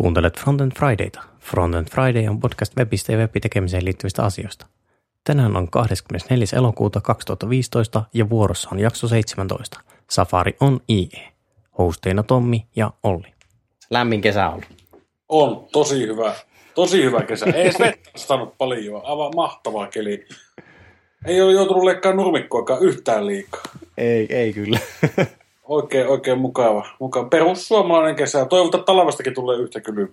Kuuntelet Frontend Fridayta. Frontend Friday on podcast webistä ja webitekemiseen liittyvistä asioista. Tänään on 24. elokuuta 2015 ja vuorossa on jakso 17. Safari on IE. Hosteina Tommi ja Olli. Lämmin kesä on. On, tosi hyvä. Tosi hyvä kesä. Ei vettä saanut paljon. Aivan mahtavaa keli. Ei ole joutunut leikkaamaan nurmikkoakaan yhtään liikaa. Ei, ei kyllä. Oikein, oikein mukava. mukava. Perussuomalainen kesä. Toivotaan, että talvestakin tulee yhtä kylmä.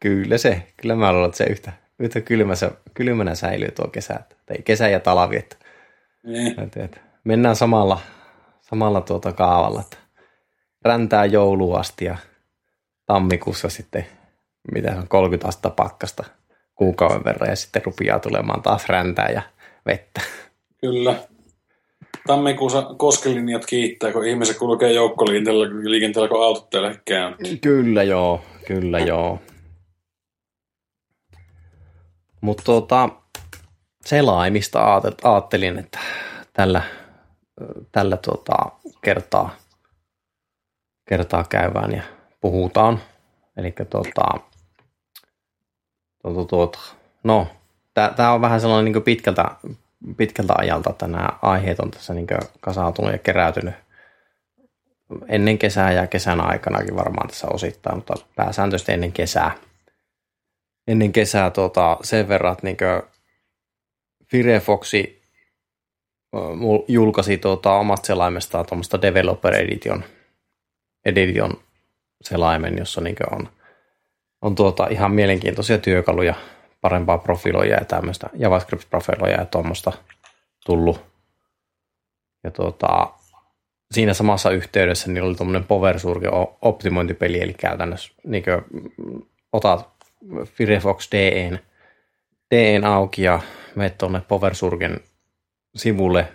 Kyllä se. Kyllä mä luulen, että se yhtä, yhtä kylmässä, kylmänä säilyy tuo kesä. Tai kesä ja talvi. Että, Niin. että, että mennään samalla, samalla tuota kaavalla. Että räntää jouluun asti ja tammikuussa sitten, mitä se on, 30 astetta pakkasta kuukauden verran ja sitten rupeaa tulemaan taas räntää ja vettä. Kyllä. Tammikuussa koskelinjat kiittää, kun ihmiset kulkee joukkoliikenteellä, liikenteellä, kun autot käy. Kyllä joo, kyllä joo. Mutta tuota, selaimista ajattelin, että tällä, tällä tuota, kertaa, kertaa käyvään ja puhutaan. Eli tuota, tuota, tuota, no, tämä on vähän sellainen niin pitkältä, pitkältä ajalta, että nämä aiheet on tässä niin kasautunut ja keräytynyt ennen kesää ja kesän aikanakin varmaan tässä osittain, mutta pääsääntöisesti ennen kesää. Ennen kesää tuota, sen verran, että niin Firefoxi julkaisi tuota, omasta selaimestaan tuommoista Developer Edition, Edition selaimen, jossa niin on, on tuota, ihan mielenkiintoisia työkaluja, parempaa profiloja ja tämmöistä JavaScript-profiloja ja tuommoista tullut. Ja tuota, siinä samassa yhteydessä niin oli tuommoinen PowerSurge optimointipeli, eli käytännössä niin otat Firefox DEn, DEn auki ja menet tuonne PowerSurgen sivulle,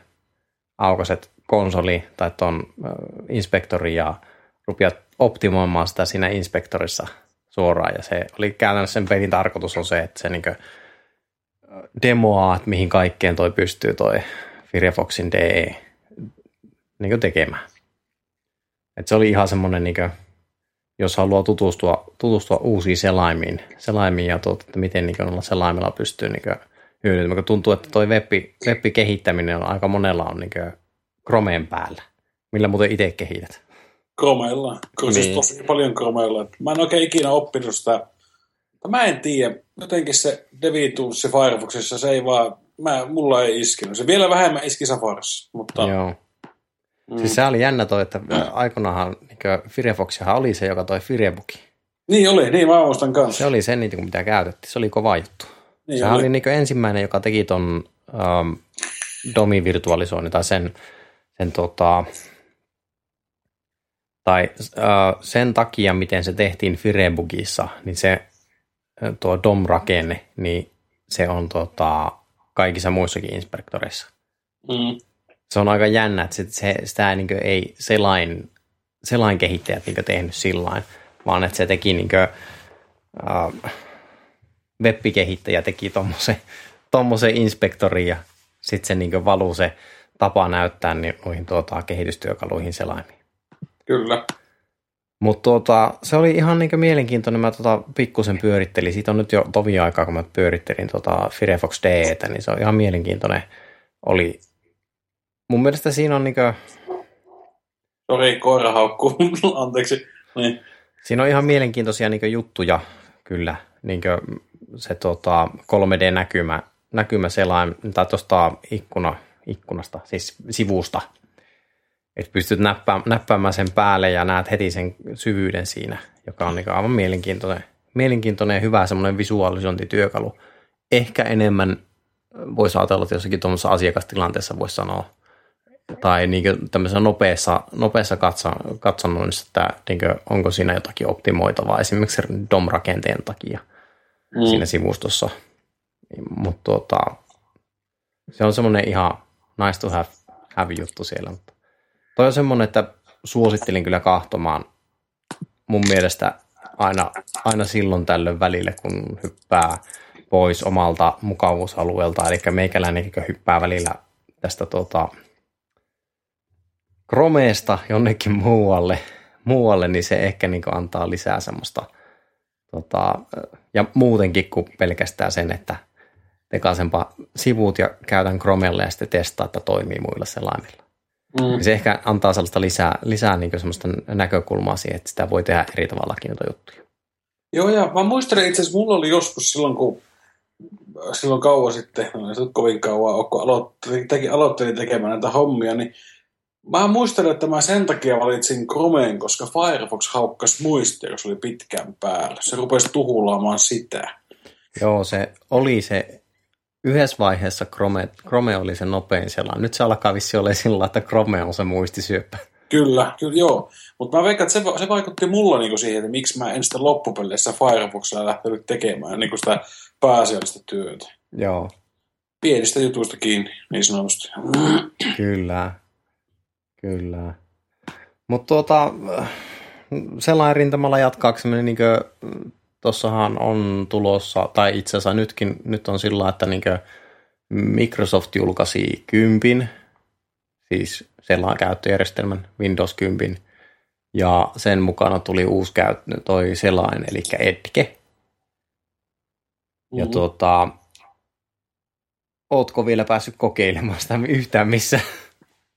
aukaset konsoli tai tuon inspektori ja rupeat optimoimaan sitä siinä inspektorissa suoraan. Ja se oli käytännössä sen pelin tarkoitus on se, että se niin demoaa, että mihin kaikkeen toi pystyy toi Firefoxin DE niin tekemään. Et se oli ihan semmoinen, niin kuin, jos haluaa tutustua, tutustua uusiin selaimiin, selaimiin ja tuot, että miten niin olla selaimella pystyy niin hyödyntämään. Tuntuu, että toi webbi, webbi-kehittäminen on aika monella on niin Chromeen päällä. Millä muuten itse kehität? Chromeella. Kyllä siis Niin. tosi paljon Chromeella. Mä en oikein ikinä oppinut sitä. Mä en tiedä. Jotenkin se DeviTools Firefoxissa, se ei vaan, mä, mulla ei iskenyt. Se vielä vähemmän iski Safarissa. Mutta Joo. Mm. Siis se oli jännä toi, että aikoinaanhan niin Firefoxihan oli se, joka toi Firebooki. Niin oli, niin mä muistan kanssa. Se oli se niitä, mitä käytettiin. Se oli kova juttu. niin Sehän oli niin ensimmäinen, joka teki ton ähm, Domi-virtualisoinnin tai sen, sen tota, tai äh, sen takia, miten se tehtiin Firebugissa, niin se äh, tuo DOM-rakenne, niin se on tota, kaikissa muissakin inspektoreissa. Mm. Se on aika jännä, että se, se, sitä niin ei selain, selain kehittäjät niin tehnyt sillain, vaan että se teki niin kuin, äh, web-kehittäjä teki tommosen inspektorin ja sitten se niin valuu se tapa näyttää niin noihin tuota, kehitystyökaluihin selaimiin. Kyllä. Mutta tuota, se oli ihan niin mielenkiintoinen. Mä tota pikkusen pyörittelin. Siitä on nyt jo tovi aikaa, kun mä pyörittelin tota Firefox DEtä, niin se on ihan mielenkiintoinen. Oli. Mun mielestä siinä on niin kuin, Sori, koira haukkuu. Anteeksi. Niin. siinä on ihan mielenkiintoisia niin juttuja kyllä. Niin se tota 3D-näkymä näkymä selain, tai tuosta ikkuna, ikkunasta, siis sivusta. Että pystyt näppää, näppäämään sen päälle ja näet heti sen syvyyden siinä, joka on niin aivan mielenkiintoinen, mielenkiintoinen ja hyvä semmoinen visualisointityökalu. Ehkä enemmän voisi ajatella, että jossakin tuollaisessa asiakastilanteessa voisi sanoa, tai niin tämmöisessä nopeassa, nopeassa katsonnoissa, että niin kuin, onko siinä jotakin optimoitavaa esimerkiksi DOM-rakenteen takia mm. siinä sivustossa. Mutta tuota, se on semmoinen ihan nice to have, have juttu siellä. Mutta toi on semmoinen, että suosittelin kyllä kahtomaan mun mielestä aina, aina silloin tällöin välille, kun hyppää pois omalta mukavuusalueelta. Eli meikäläinen hyppää välillä tästä tuota, Chromeesta jonnekin muualle, muualle, niin se ehkä niin antaa lisää semmoista tota, ja muutenkin kuin pelkästään sen, että tekaisenpa sivut ja käytän Chromella ja sitten testaa, että toimii muilla selaimilla. Mm. Se ehkä antaa sellaista lisää, lisää niin semmoista näkökulmaa siihen, että sitä voi tehdä eri tavallakin noita juttuja. Joo, ja mä muistelen itse asiassa, mulla oli joskus silloin, kun silloin kauan sitten, no ei se kovin kauan kun aloittelin, teki, aloittelin tekemään näitä hommia, niin mä muistelen, että mä sen takia valitsin Chromeen, koska Firefox haukkas muistia, jos oli pitkään päällä. Se rupesi tuhulaamaan sitä. Joo, se oli se yhdessä vaiheessa Chrome, Chrome oli se nopein sellainen. Nyt se alkaa vissi olla sillä, että Chrome on se muistisyöppä. Kyllä, kyllä joo. Mutta mä veikkaan, että se, se vaikutti mulla niinku siihen, että miksi mä en sitä loppupeleissä Firefoxilla lähtenyt tekemään niinku sitä pääasiallista työtä. Joo. Pienistä jutuista kiinni, niin sanotusti. Kyllä, kyllä. Mutta tuota, sellainen rintamalla jatkaaksemme, niin tuossahan on tulossa, tai itse asiassa nytkin, nyt on sillä että niin Microsoft julkaisi kympin, siis sellainen käyttöjärjestelmän Windows 10, ja sen mukana tuli uusi käyttö, toi sellainen, eli Edge. Ja mm-hmm. tuota, ootko vielä päässyt kokeilemaan sitä yhtään missä?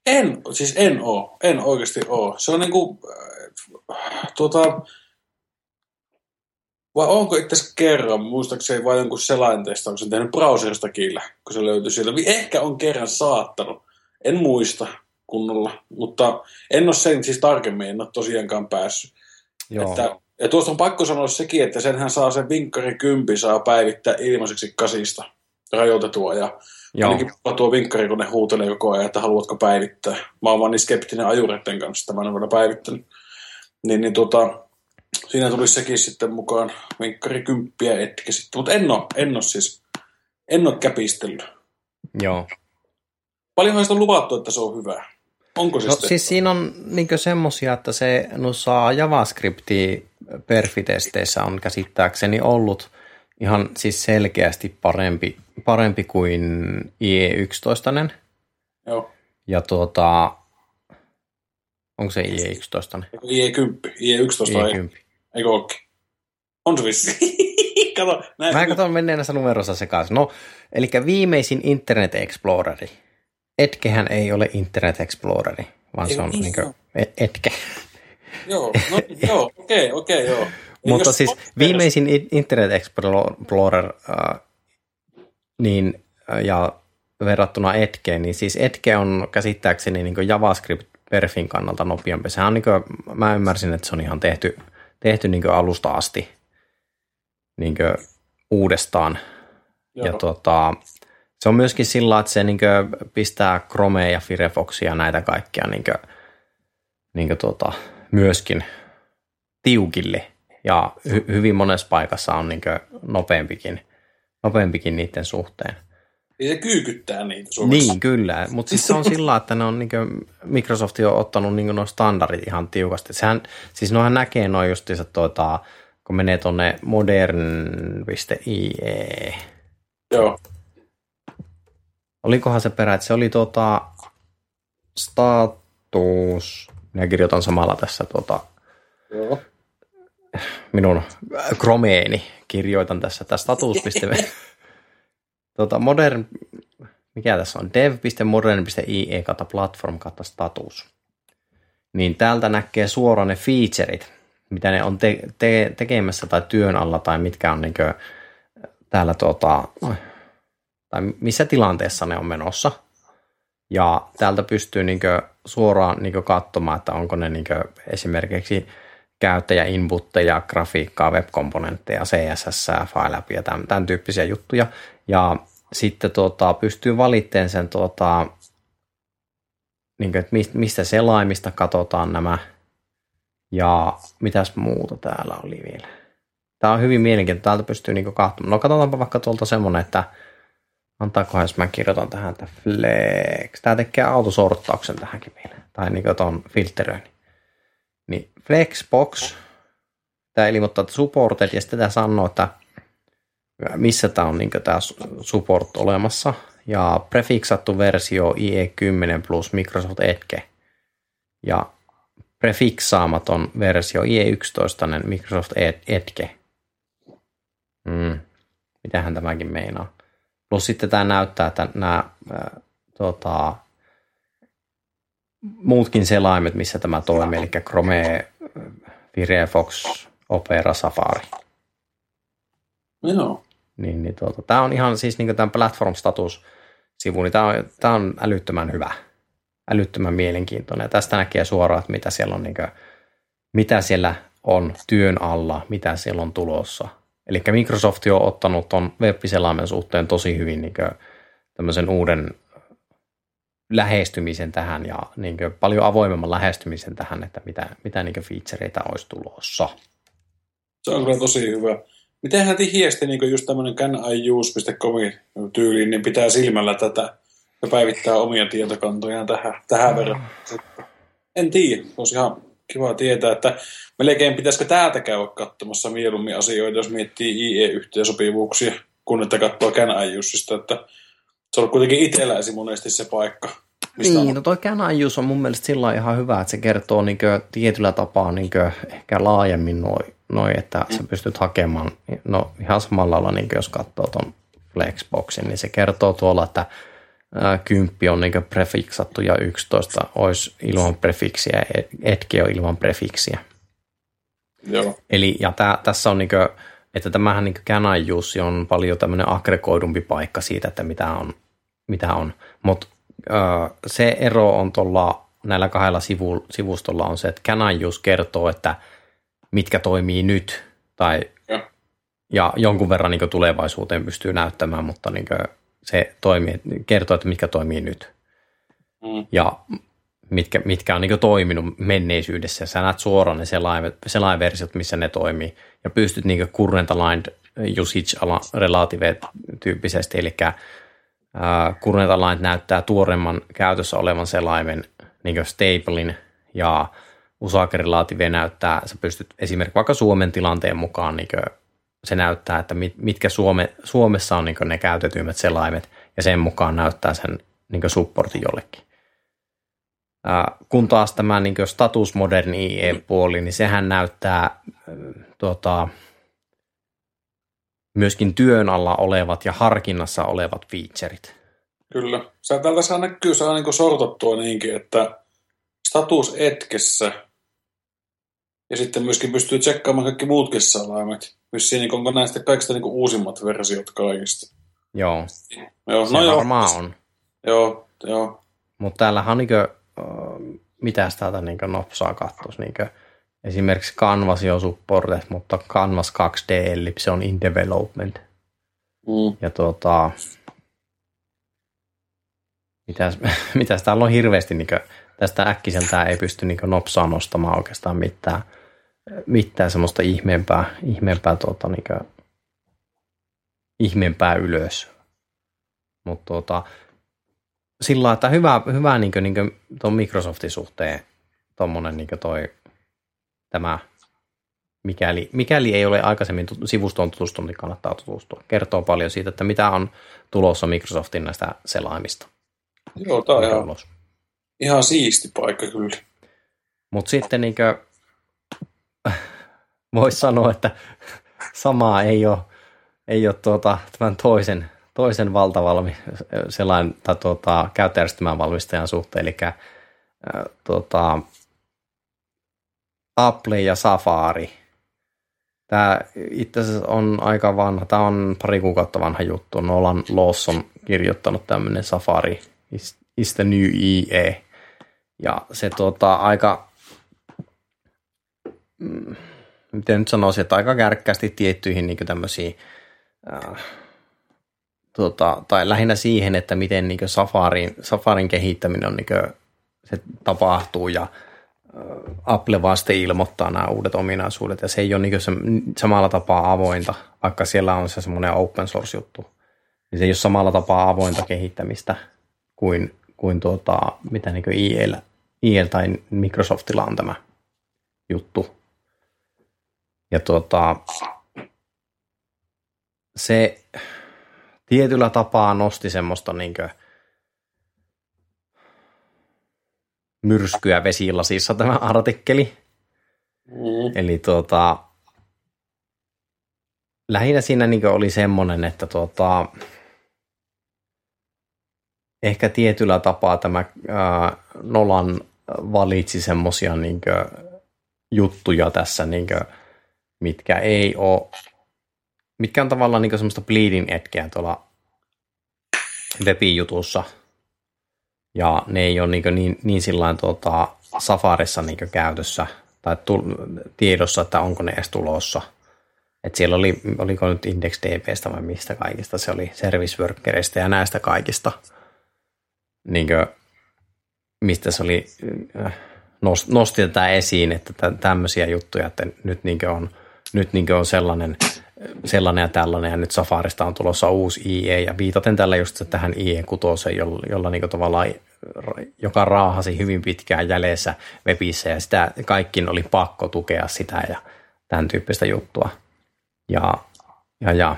En, siis en oo, en oikeasti oo. Se on niinku, äh, tuota, vai onko itse asiassa kerran, muistaakseni vai jonkun selaintestauksen tehnyt browserista kyllä, kun se löytyi sieltä. Ehkä on kerran saattanut. En muista kunnolla, mutta en ole sen siis tarkemmin, en ole tosiaankaan päässyt. Joo. Että, ja tuosta on pakko sanoa sekin, että senhän saa sen vinkkari kympi saa päivittää ilmaiseksi kasista rajoitetua ja Joo. ainakin tuo vinkkari, kun ne huutelee koko ajan, että haluatko päivittää. Mä oon vaan niin skeptinen ajureiden kanssa, että mä en ole päivittänyt. Niin, niin tota, siinä tuli sekin sitten mukaan vinkkari kymppiä etkä sitten, mutta en ole, en ole siis, en ole käpistellyt. Joo. Paljonhan sitä on luvattu, että se on hyvä. Onko se no, siis siinä on niin semmosia, että se saa JavaScriptia perfitesteissä on käsittääkseni ollut ihan siis selkeästi parempi, parempi kuin IE11. Joo. Ja tuota, onko se IE11? IE10, IE11 IE10. Eikö ookin? On se vissi. Kato, näin. Mä katson menneenässä numerossa sekaisin. No, eli viimeisin Internet Exploreri Etkehän ei ole Internet Exploreri, vaan ei, se on niin kuin Etke. Joo, no, joo, okei, okay, okei, okay, joo. Mutta siis viimeisin Internet Explorer äh, niin, ja verrattuna Etkeen, niin siis Etke on käsittääkseni niin JavaScript perfin kannalta nopeampi. Sehän on niin kuin, mä ymmärsin, että se on ihan tehty, tehty niin alusta asti niin uudestaan. Joo. Ja tota, se on myöskin sillä, että se niin pistää Chromea ja Firefoxia ja näitä kaikkia niin kuin, niin kuin tuota, myöskin tiukille. Ja hy- hyvin monessa paikassa on niin nopeampikin, nopeampikin niiden suhteen. Niin se kyykyttää niitä Suomessa. Niin, kyllä. Mutta siis se on sillä, että ne on niin kuin, Microsoft on ottanut niin nuo standardit ihan tiukasti. Sehän, siis nohan näkee noin justiinsa tuota, kun menee tuonne modern.ie. Joo olikohan se perä, että se oli tuota status, minä kirjoitan samalla tässä tuota, Joo. minun Chromeeni, kirjoitan tässä, tämä status. Tuota, modern, mikä tässä on, dev.modern.ie kautta platform kautta status. Niin täältä näkee suoraan ne featuret, mitä ne on te- te- tekemässä tai työn alla tai mitkä on niin täällä tuota, tai missä tilanteessa ne on menossa. Ja täältä pystyy niin suoraan niin katsomaan, että onko ne niin esimerkiksi käyttäjäinputteja, grafiikkaa, web-komponentteja, CSS, FileApp ja tämän, tämän tyyppisiä juttuja. Ja sitten tuota, pystyy valitteen sen, tuota, niin kuin, että mistä selaimista katsotaan nämä ja mitäs muuta täällä oli vielä. Tämä on hyvin mielenkiintoista. Täältä pystyy niin katsomaan. No katsotaanpa vaikka tuolta semmoinen, että Antaakohan, jos mä kirjoitan tähän, että flex. Tämä tekee autosorttauksen tähänkin vielä. Tai niin kuin tuon filteröinnin. Niin flexbox. Tämä ilmoittaa, että supported ja sitten tämä sanoo, että missä tämä on niin tämä support olemassa. Ja prefixattu versio IE10 plus Microsoft Edge. Ja prefixaamaton versio IE11 Microsoft Edge. Mm. Mitähän tämäkin meinaa. Plus sitten tämä näyttää, että nämä äh, tota, muutkin selaimet, missä tämä toimii, eli Chrome, Firefox, Opera, Safari. Joo. Niin, niin tuota, tämä on ihan siis niin tämän platform status sivu, niin tämä on, tämä on älyttömän hyvä, älyttömän mielenkiintoinen. Ja tästä näkee suoraan, että mitä siellä on, niin kuin, mitä siellä on työn alla, mitä siellä on tulossa. Eli Microsoft on ottanut tuon web suhteen tosi hyvin niin tämmöisen uuden lähestymisen tähän ja niin paljon avoimemman lähestymisen tähän, että mitä, mitä niin featureita olisi tulossa. Se on kyllä tosi hyvä. Mitenhän tihiesti niin just tämmöinen caniuse.comin tyyliin, niin pitää silmällä tätä ja päivittää omia tietokantojaan tähän, tähän verran. En tiedä, olisi ihan kiva tietää, että melkein pitäisikö täältä käydä katsomassa mieluummin asioita, jos miettii IE-yhteensopivuuksia, kun että katsoo CanIUSista, että se on kuitenkin itselläsi monesti se paikka. Mistä niin, on... no toi CanIUS on mun mielestä sillä ihan hyvä, että se kertoo niin tietyllä tapaa niin ehkä laajemmin noin noi, että mm. sä pystyt hakemaan, no ihan samalla lailla, niin jos katsoo tuon Flexboxin, niin se kertoo tuolla, että kymppi on niin prefiksattu ja 11 olisi ilman prefiksiä, etki on ilman prefiksiä. Joo. Eli ja tää, tässä on niin kuin, että tämähän niin Canajussi on paljon tämmöinen aggregoidumpi paikka siitä, että mitä on, mitä on. mutta se ero on tuolla näillä kahdella sivu, sivustolla on se, että Canajus kertoo, että mitkä toimii nyt tai ja, ja jonkun verran niin tulevaisuuteen pystyy näyttämään, mutta niin se toimii, kertoo, että mitkä toimii nyt. Mm. Ja mitkä, mitkä on niin toiminut menneisyydessä. Sä näet suoraan ne selain, versiot, missä ne toimii. Ja pystyt niin current aligned usage relative tyyppisesti, eli current aligned näyttää tuoremman käytössä olevan selaimen niin stablein ja usake relative näyttää, sä pystyt esimerkiksi vaikka Suomen tilanteen mukaan niin se näyttää, että mitkä Suome, Suomessa on niin ne käytetyimmät selaimet, ja sen mukaan näyttää sen niin supportin jollekin. Ää, kun taas tämä niin status moderni IE-puoli, niin sehän näyttää äh, tota, myöskin työn alla olevat ja harkinnassa olevat featuret. Kyllä. Sä täältä saa näkyy, saa niin sortattua niinkin, että status etkessä ja sitten myöskin pystyy tsekkaamaan kaikki muutkin salaimet. Vissiin niin onko näistä kaikista niin uusimmat versiot kaikista. Joo. joo se no joo. varmaan on. Joo, joo. Mutta täällähän on niin kuin, mitäs täältä niin nopsaa kattos. Niin esimerkiksi Canvas on supported, mutta Canvas 2D, eli se on in development. Mm. Ja tuota, mitäs, mitäs täällä on hirveästi, niin kuin, tästä äkkiseltään ei pysty niin nopsaa nostamaan oikeastaan mitään – mitään semmoista ihmeempää, ihmeempää, tuota, niin kuin, ihmeempää ylös. Mutta tuota, sillä lailla, että hyvä, hyvä niin kuin, niin kuin tuon Microsoftin suhteen tuommoinen niin toi, tämä, mikäli, mikäli ei ole aikaisemmin sivustoon tutustunut, niin kannattaa tutustua. Kertoo paljon siitä, että mitä on tulossa Microsoftin näistä selaimista. Joo, tämä on ihan, ihan siisti paikka kyllä. Mutta sitten niin voisi sanoa, että samaa ei ole, ei ole tuota, tämän toisen, toisen valtavalmi, sellainen, tai tuota, käyttäjärjestelmän valmistajan suhteen, eli äh, tuota, Apple ja Safari. Tämä itse asiassa on aika vanha, tämä on pari kuukautta vanha juttu. Nolan Lawson kirjoittanut tämmöinen Safari is, the new EA. Ja se tuota, aika mm, miten nyt sanoisin, että aika kärkkäästi tiettyihin niin tämmöisiin, äh, tota, tai lähinnä siihen, että miten niin Safarin, Safarin kehittäminen on, niin kuin, se tapahtuu ja Apple vasta ilmoittaa nämä uudet ominaisuudet ja se ei ole niin se, samalla tapaa avointa, vaikka siellä on se semmoinen open source juttu. Niin se ei ole samalla tapaa avointa kehittämistä kuin, kuin tuota, mitä niin IEL, IEL tai Microsoftilla on tämä juttu. Ja tuota, se tietyllä tapaa nosti semmoista niin myrskyä vesilasissa tämä artikkeli. Mm. Eli tuota, lähinnä siinä niin oli semmoinen, että tuota, ehkä tietyllä tapaa tämä ää, Nolan valitsi semmosia niin juttuja tässä, niin kuin, mitkä ei ole, mitkä on tavallaan niin semmoista bleeding etkeä tuolla webijutussa. Ja ne ei ole niin, niin, niin sillain tuota, Safarissa niin käytössä tai tu, tiedossa, että onko ne edes tulossa. Et siellä oli, oliko nyt IndexDBstä vai mistä kaikista, se oli service workerista ja näistä kaikista, niin kuin, mistä se oli, äh, nosti tätä esiin, että tämmöisiä juttuja, että nyt niin on, nyt niin on sellainen, sellainen ja tällainen, ja nyt Safarista on tulossa uusi IE, ja viitaten tällä just tähän IE kutoseen, jolla, jolla niin tavallaan, joka raahasi hyvin pitkään jäljessä webissä, ja sitä kaikkiin oli pakko tukea sitä, ja tämän tyyppistä juttua. Ja, ja, ja.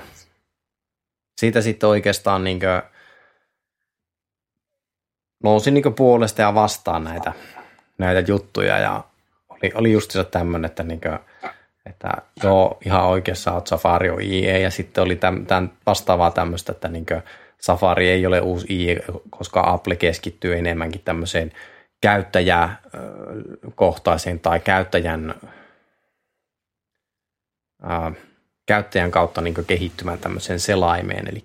siitä sitten oikeastaan niin kuin, nousi niin puolesta ja vastaan näitä, näitä juttuja, ja oli, oli just se tämmöinen, että niin kuin, että joo, ihan oikeassa olet Safari on IE, ja sitten oli tämän vastaavaa tämmöistä, että niin Safari ei ole uusi IE, koska Apple keskittyy enemmänkin tämmöiseen käyttäjäkohtaiseen tai käyttäjän, ää, käyttäjän kautta niin kehittymään tämmöiseen selaimeen, eli,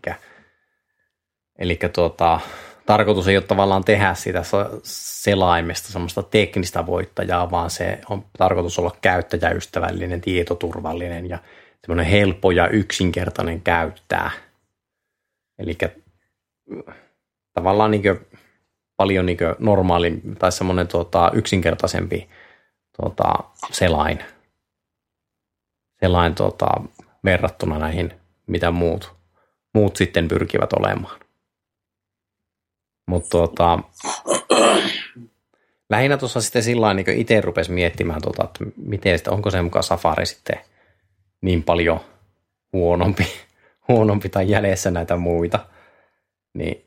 eli tuota, tarkoitus ei ole tavallaan tehdä sitä selaimesta semmoista teknistä voittajaa, vaan se on tarkoitus olla käyttäjäystävällinen, tietoturvallinen ja semmoinen helppo ja yksinkertainen käyttää. Eli tavallaan niin paljon niin normaali tai semmoinen tuota, yksinkertaisempi tuota, selain, selain tuota, verrattuna näihin, mitä muut, muut sitten pyrkivät olemaan. Mutta tuota, lähinnä tuossa sitten sillä niin itse rupesi miettimään, tuota, että miten sitten, onko se mukaan Safari sitten niin paljon huonompi, huonompi tai jäljessä näitä muita, niin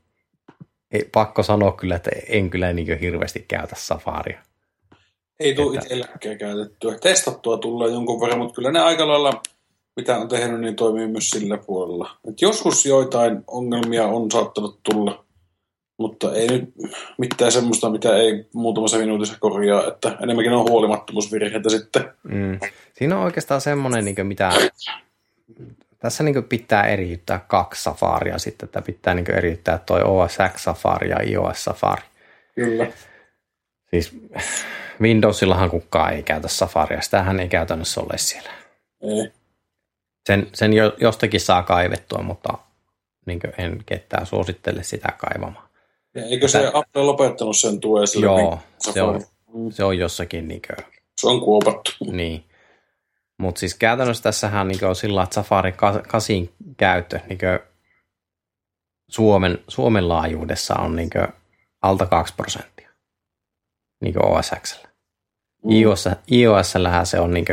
ei, pakko sanoa kyllä, että en kyllä niin hirveästi käytä Safaria. Ei tule että... itselläkään käytettyä. Testattua tulee jonkun verran, mutta kyllä ne aika lailla, mitä on tehnyt, niin toimii myös sillä puolella. Et joskus joitain ongelmia on saattanut tulla, mutta ei nyt mitään semmoista, mitä ei muutamassa minuutissa korjaa, että enemmänkin on huolimattomuusvirheitä sitten. Mm. Siinä on oikeastaan semmoinen, niin mitä tässä niin pitää eriyttää kaksi safaria sitten, että pitää niin eriyttää toi OS X Safari ja iOS Safari. Kyllä. Siis Windowsillahan kukaan ei käytä Safaria, sitähän ei käytännössä ole siellä. Ei. Sen, sen jo, jostakin saa kaivettua, mutta niin en ketään suosittele sitä kaivamaan. Eikö se Tät... Apple lopettanut sen tuen? Joo, se on, se on jossakin niin kuin... Se on kuopattu. Niin. Mutta siis käytännössä tässähän niin on sillä että Safari 8 käyttö niin Suomen, Suomen laajuudessa on niin alta 2 prosenttia niin OS X. Mm. iOS, iOS se on niin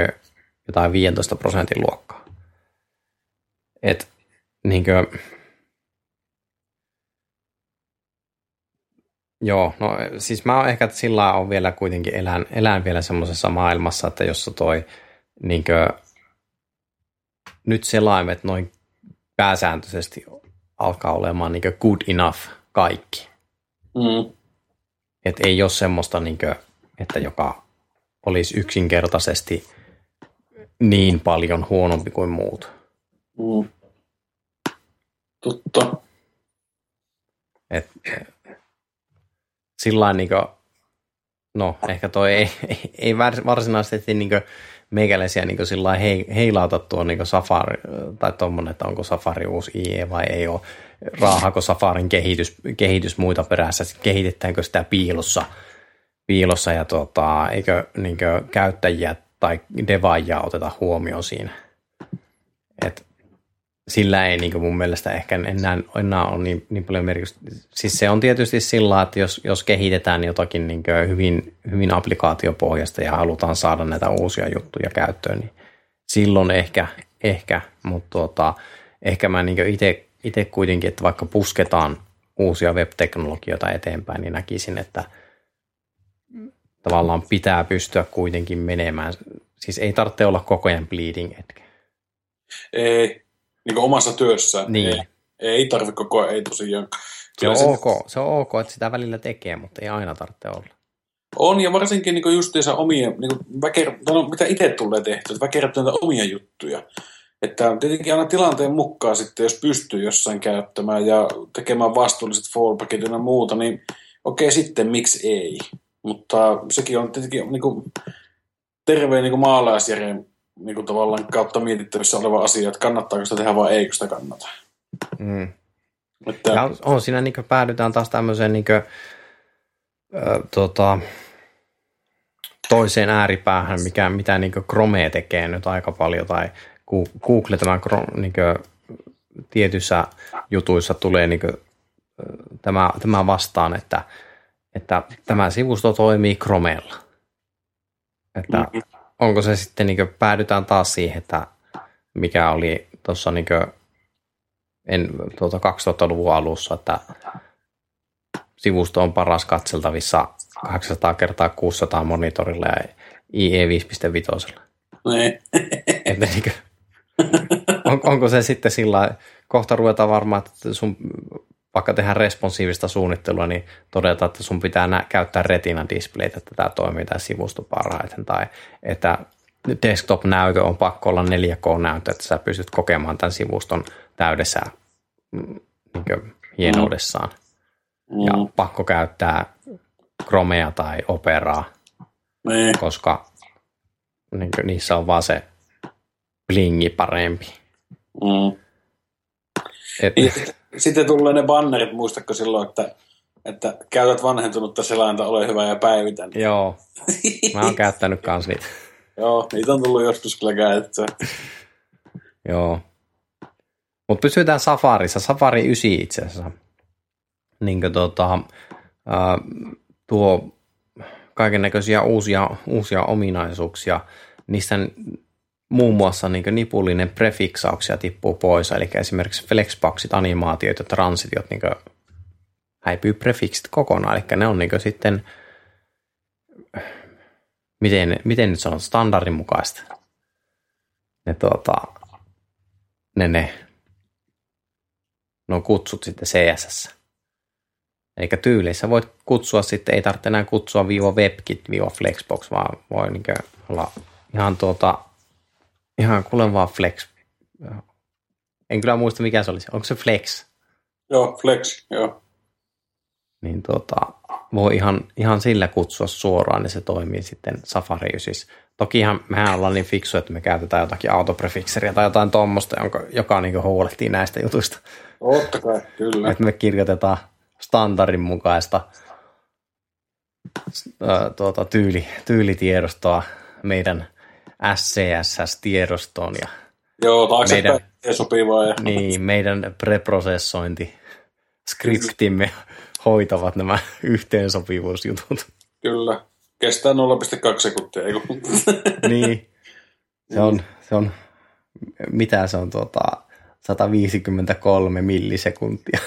jotain 15 prosentin luokkaa. Et, niin kuin, Joo, no siis mä oon ehkä sillä on vielä kuitenkin elän, elän vielä semmoisessa maailmassa, että jossa toi niinkö, nyt selaimet noin pääsääntöisesti alkaa olemaan niinkö good enough kaikki. Mm. Et ei ole semmoista, niinkö, että joka olisi yksinkertaisesti niin paljon huonompi kuin muut. Mm. Totta. Et, sillä niin no ehkä toi ei, ei varsinaisesti niin kuin, meikäläisiä niin sillä hei, heilauta tuo niin Safari, tai tuommoinen, että onko Safari uusi IE vai ei ole, raahako Safarin kehitys, kehitys muita perässä, kehitetäänkö sitä piilossa, piilossa ja tota, eikö niin kuin, käyttäjiä tai devaajia oteta huomioon siinä. Sillä ei niin mun mielestä ehkä enää, enää ole niin, niin paljon merkitystä. Siis se on tietysti sillä, että jos, jos kehitetään jotakin niin hyvin, hyvin applikaatiopohjasta ja halutaan saada näitä uusia juttuja käyttöön, niin silloin ehkä, ehkä mutta tuota, ehkä mä niin itse kuitenkin, että vaikka pusketaan uusia web-teknologioita eteenpäin, niin näkisin, että tavallaan pitää pystyä kuitenkin menemään. Siis ei tarvitse olla koko ajan bleeding etkä. Ei, niin omassa työssään. Niin. Ei, ei tarvitse koko ajan, ei tosiaan. Se on, ok, se on ok, että sitä välillä tekee, mutta ei aina tarvitse olla. On, ja varsinkin niin justiinsa omia, niin väker, no, mitä itse tulee tehtyä, että väkerryttää näitä omia juttuja. Että tietenkin aina tilanteen mukaan sitten, jos pystyy jossain käyttämään ja tekemään vastuulliset fallbackit ja muuta, niin okei sitten, miksi ei. Mutta sekin on tietenkin niin kuin, terveen niin maalaisjärjen niin kuin tavallaan kautta mietittävissä oleva asia, että kannattaako sitä tehdä vai eikö sitä kannata. Mm. Että, Ja on, on siinä niin päädytään taas tämmöiseen niin kuin, ö, tota, toiseen ääripäähän, mikä, mitä niin Chrome tekee nyt aika paljon, tai Google tämä niin kuin, tietyissä jutuissa tulee niin kuin, tämä, tämä vastaan, että, että tämä sivusto toimii Chromella. Että Mm. Onko se sitten, niin kuin, päädytään taas siihen, että mikä oli tuossa niin kuin, en, tuota 2000-luvun alussa, että sivusto on paras katseltavissa 800 kertaa 600 monitorilla ja IE 5.5. niin. Että niin kuin, on, onko se sitten sillä kohta ruvetaan varmaan, että sun vaikka tehdään responsiivista suunnittelua, niin todeta, että sun pitää nä- käyttää retina-displaytä, että tämä toimii tämä sivusto parhaiten, tai että desktop-näytö on pakko olla 4K-näytö, että sä pystyt kokemaan tämän sivuston täydessä mm, niin kuin, hienoudessaan. Ja Mm. pakko käyttää Chromea tai Operaa, niin. koska niin kuin, niissä on vaan se blingi parempi. Mm. Et, Sitten tulee ne bannerit, muistatko silloin, että, että käytät vanhentunutta selainta, ole hyvä ja päivitä. Niin. joo, mä oon käyttänyt kans niitä. Joo, niitä on tullut joskus kyllä käytettyä. Joo. Mutta pysytään Safarissa. Safari 9 itse asiassa. Niin tota, ää, tuo kaiken näköisiä uusia, uusia ominaisuuksia. Niistä muun muassa niin nipullinen prefiksauksia tippuu pois. Eli esimerkiksi flexboxit, animaatiot ja transitiot niin häipyy prefiksit kokonaan. Eli ne on niin sitten, miten, miten nyt sanon, standardin mukaista. Ne tuota, ne, ne, no kutsut sitten CSS. Eli tyylissä voit kutsua sitten, ei tarvitse enää kutsua viiva webkit, viiva flexbox, vaan voi niin olla ihan tuota, ihan kuulen vaan flex. En kyllä muista mikä se olisi. Onko se flex? Joo, flex, joo. Niin tuota, voi ihan, ihan sillä kutsua suoraan, niin se toimii sitten Safari 9. Tokihan mehän ollaan niin fiksu, että me käytetään jotakin autoprefixeria tai jotain tuommoista, joka, joka niin huolehtii näistä jutuista. Totta kai, kyllä. Että me kirjoitetaan standardin mukaista tuota, tyyli, tyylitiedostoa meidän SCSS-tiedostoon ja Joo, taaksepäin meidän- meidän... sopivaa. Ja... niin, meidän preprosessointi skriptimme hoitavat nämä yhteensopivuusjutut. Kyllä. Kestää 0,2 sekuntia, eikö? niin, se on, se on, mitä se on tuota, 153 millisekuntia,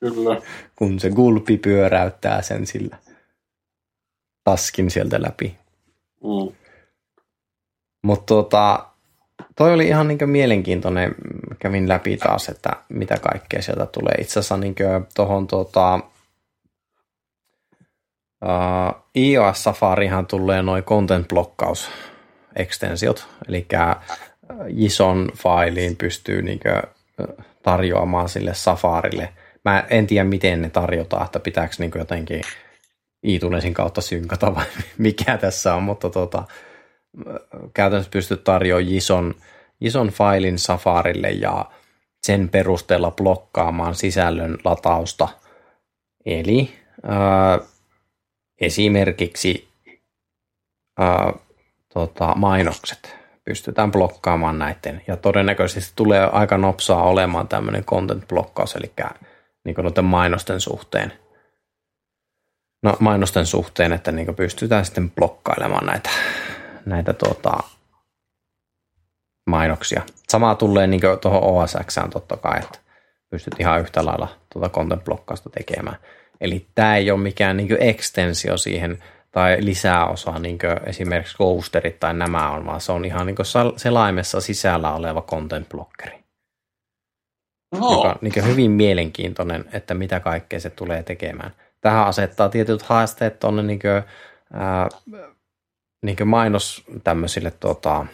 kyllä. kun se gulpi pyöräyttää sen sillä taskin sieltä läpi. Mm. Mutta tota, toi oli ihan niin mielenkiintoinen, kävin läpi taas, että mitä kaikkea sieltä tulee. Itse asiassa niin tuohon tota, uh, iOS Safarihan tulee noin content blokkaus ekstensiot, eli JSON failiin pystyy niin tarjoamaan sille Safarille. Mä en tiedä, miten ne tarjotaan, että pitääkö niin jotenkin iTunesin kautta synkata vai mikä tässä on, mutta tota, käytännössä pystyt tarjoamaan JSON, JSON failin Safarille ja sen perusteella blokkaamaan sisällön latausta. Eli ää, esimerkiksi ää, tota, mainokset pystytään blokkaamaan näiden. Ja todennäköisesti tulee aika nopsaa olemaan tämmöinen content-blokkaus, eli niin noiden mainosten suhteen. No mainosten suhteen, että niin pystytään sitten blokkailemaan näitä, näitä tuota, mainoksia. Samaa tulee niin tuohon OSXään totta kai, että pystyt ihan yhtä lailla tuota content-blokkausta tekemään. Eli tämä ei ole mikään niin ekstensio siihen tai lisäosa, niin esimerkiksi Ghosterit tai nämä on, vaan se on ihan niin selaimessa sisällä oleva content blockeri. no. joka niin hyvin mielenkiintoinen, että mitä kaikkea se tulee tekemään. Tähän asettaa tietyt haasteet tuonne niin ää, niin mainos tämmöisille tuota,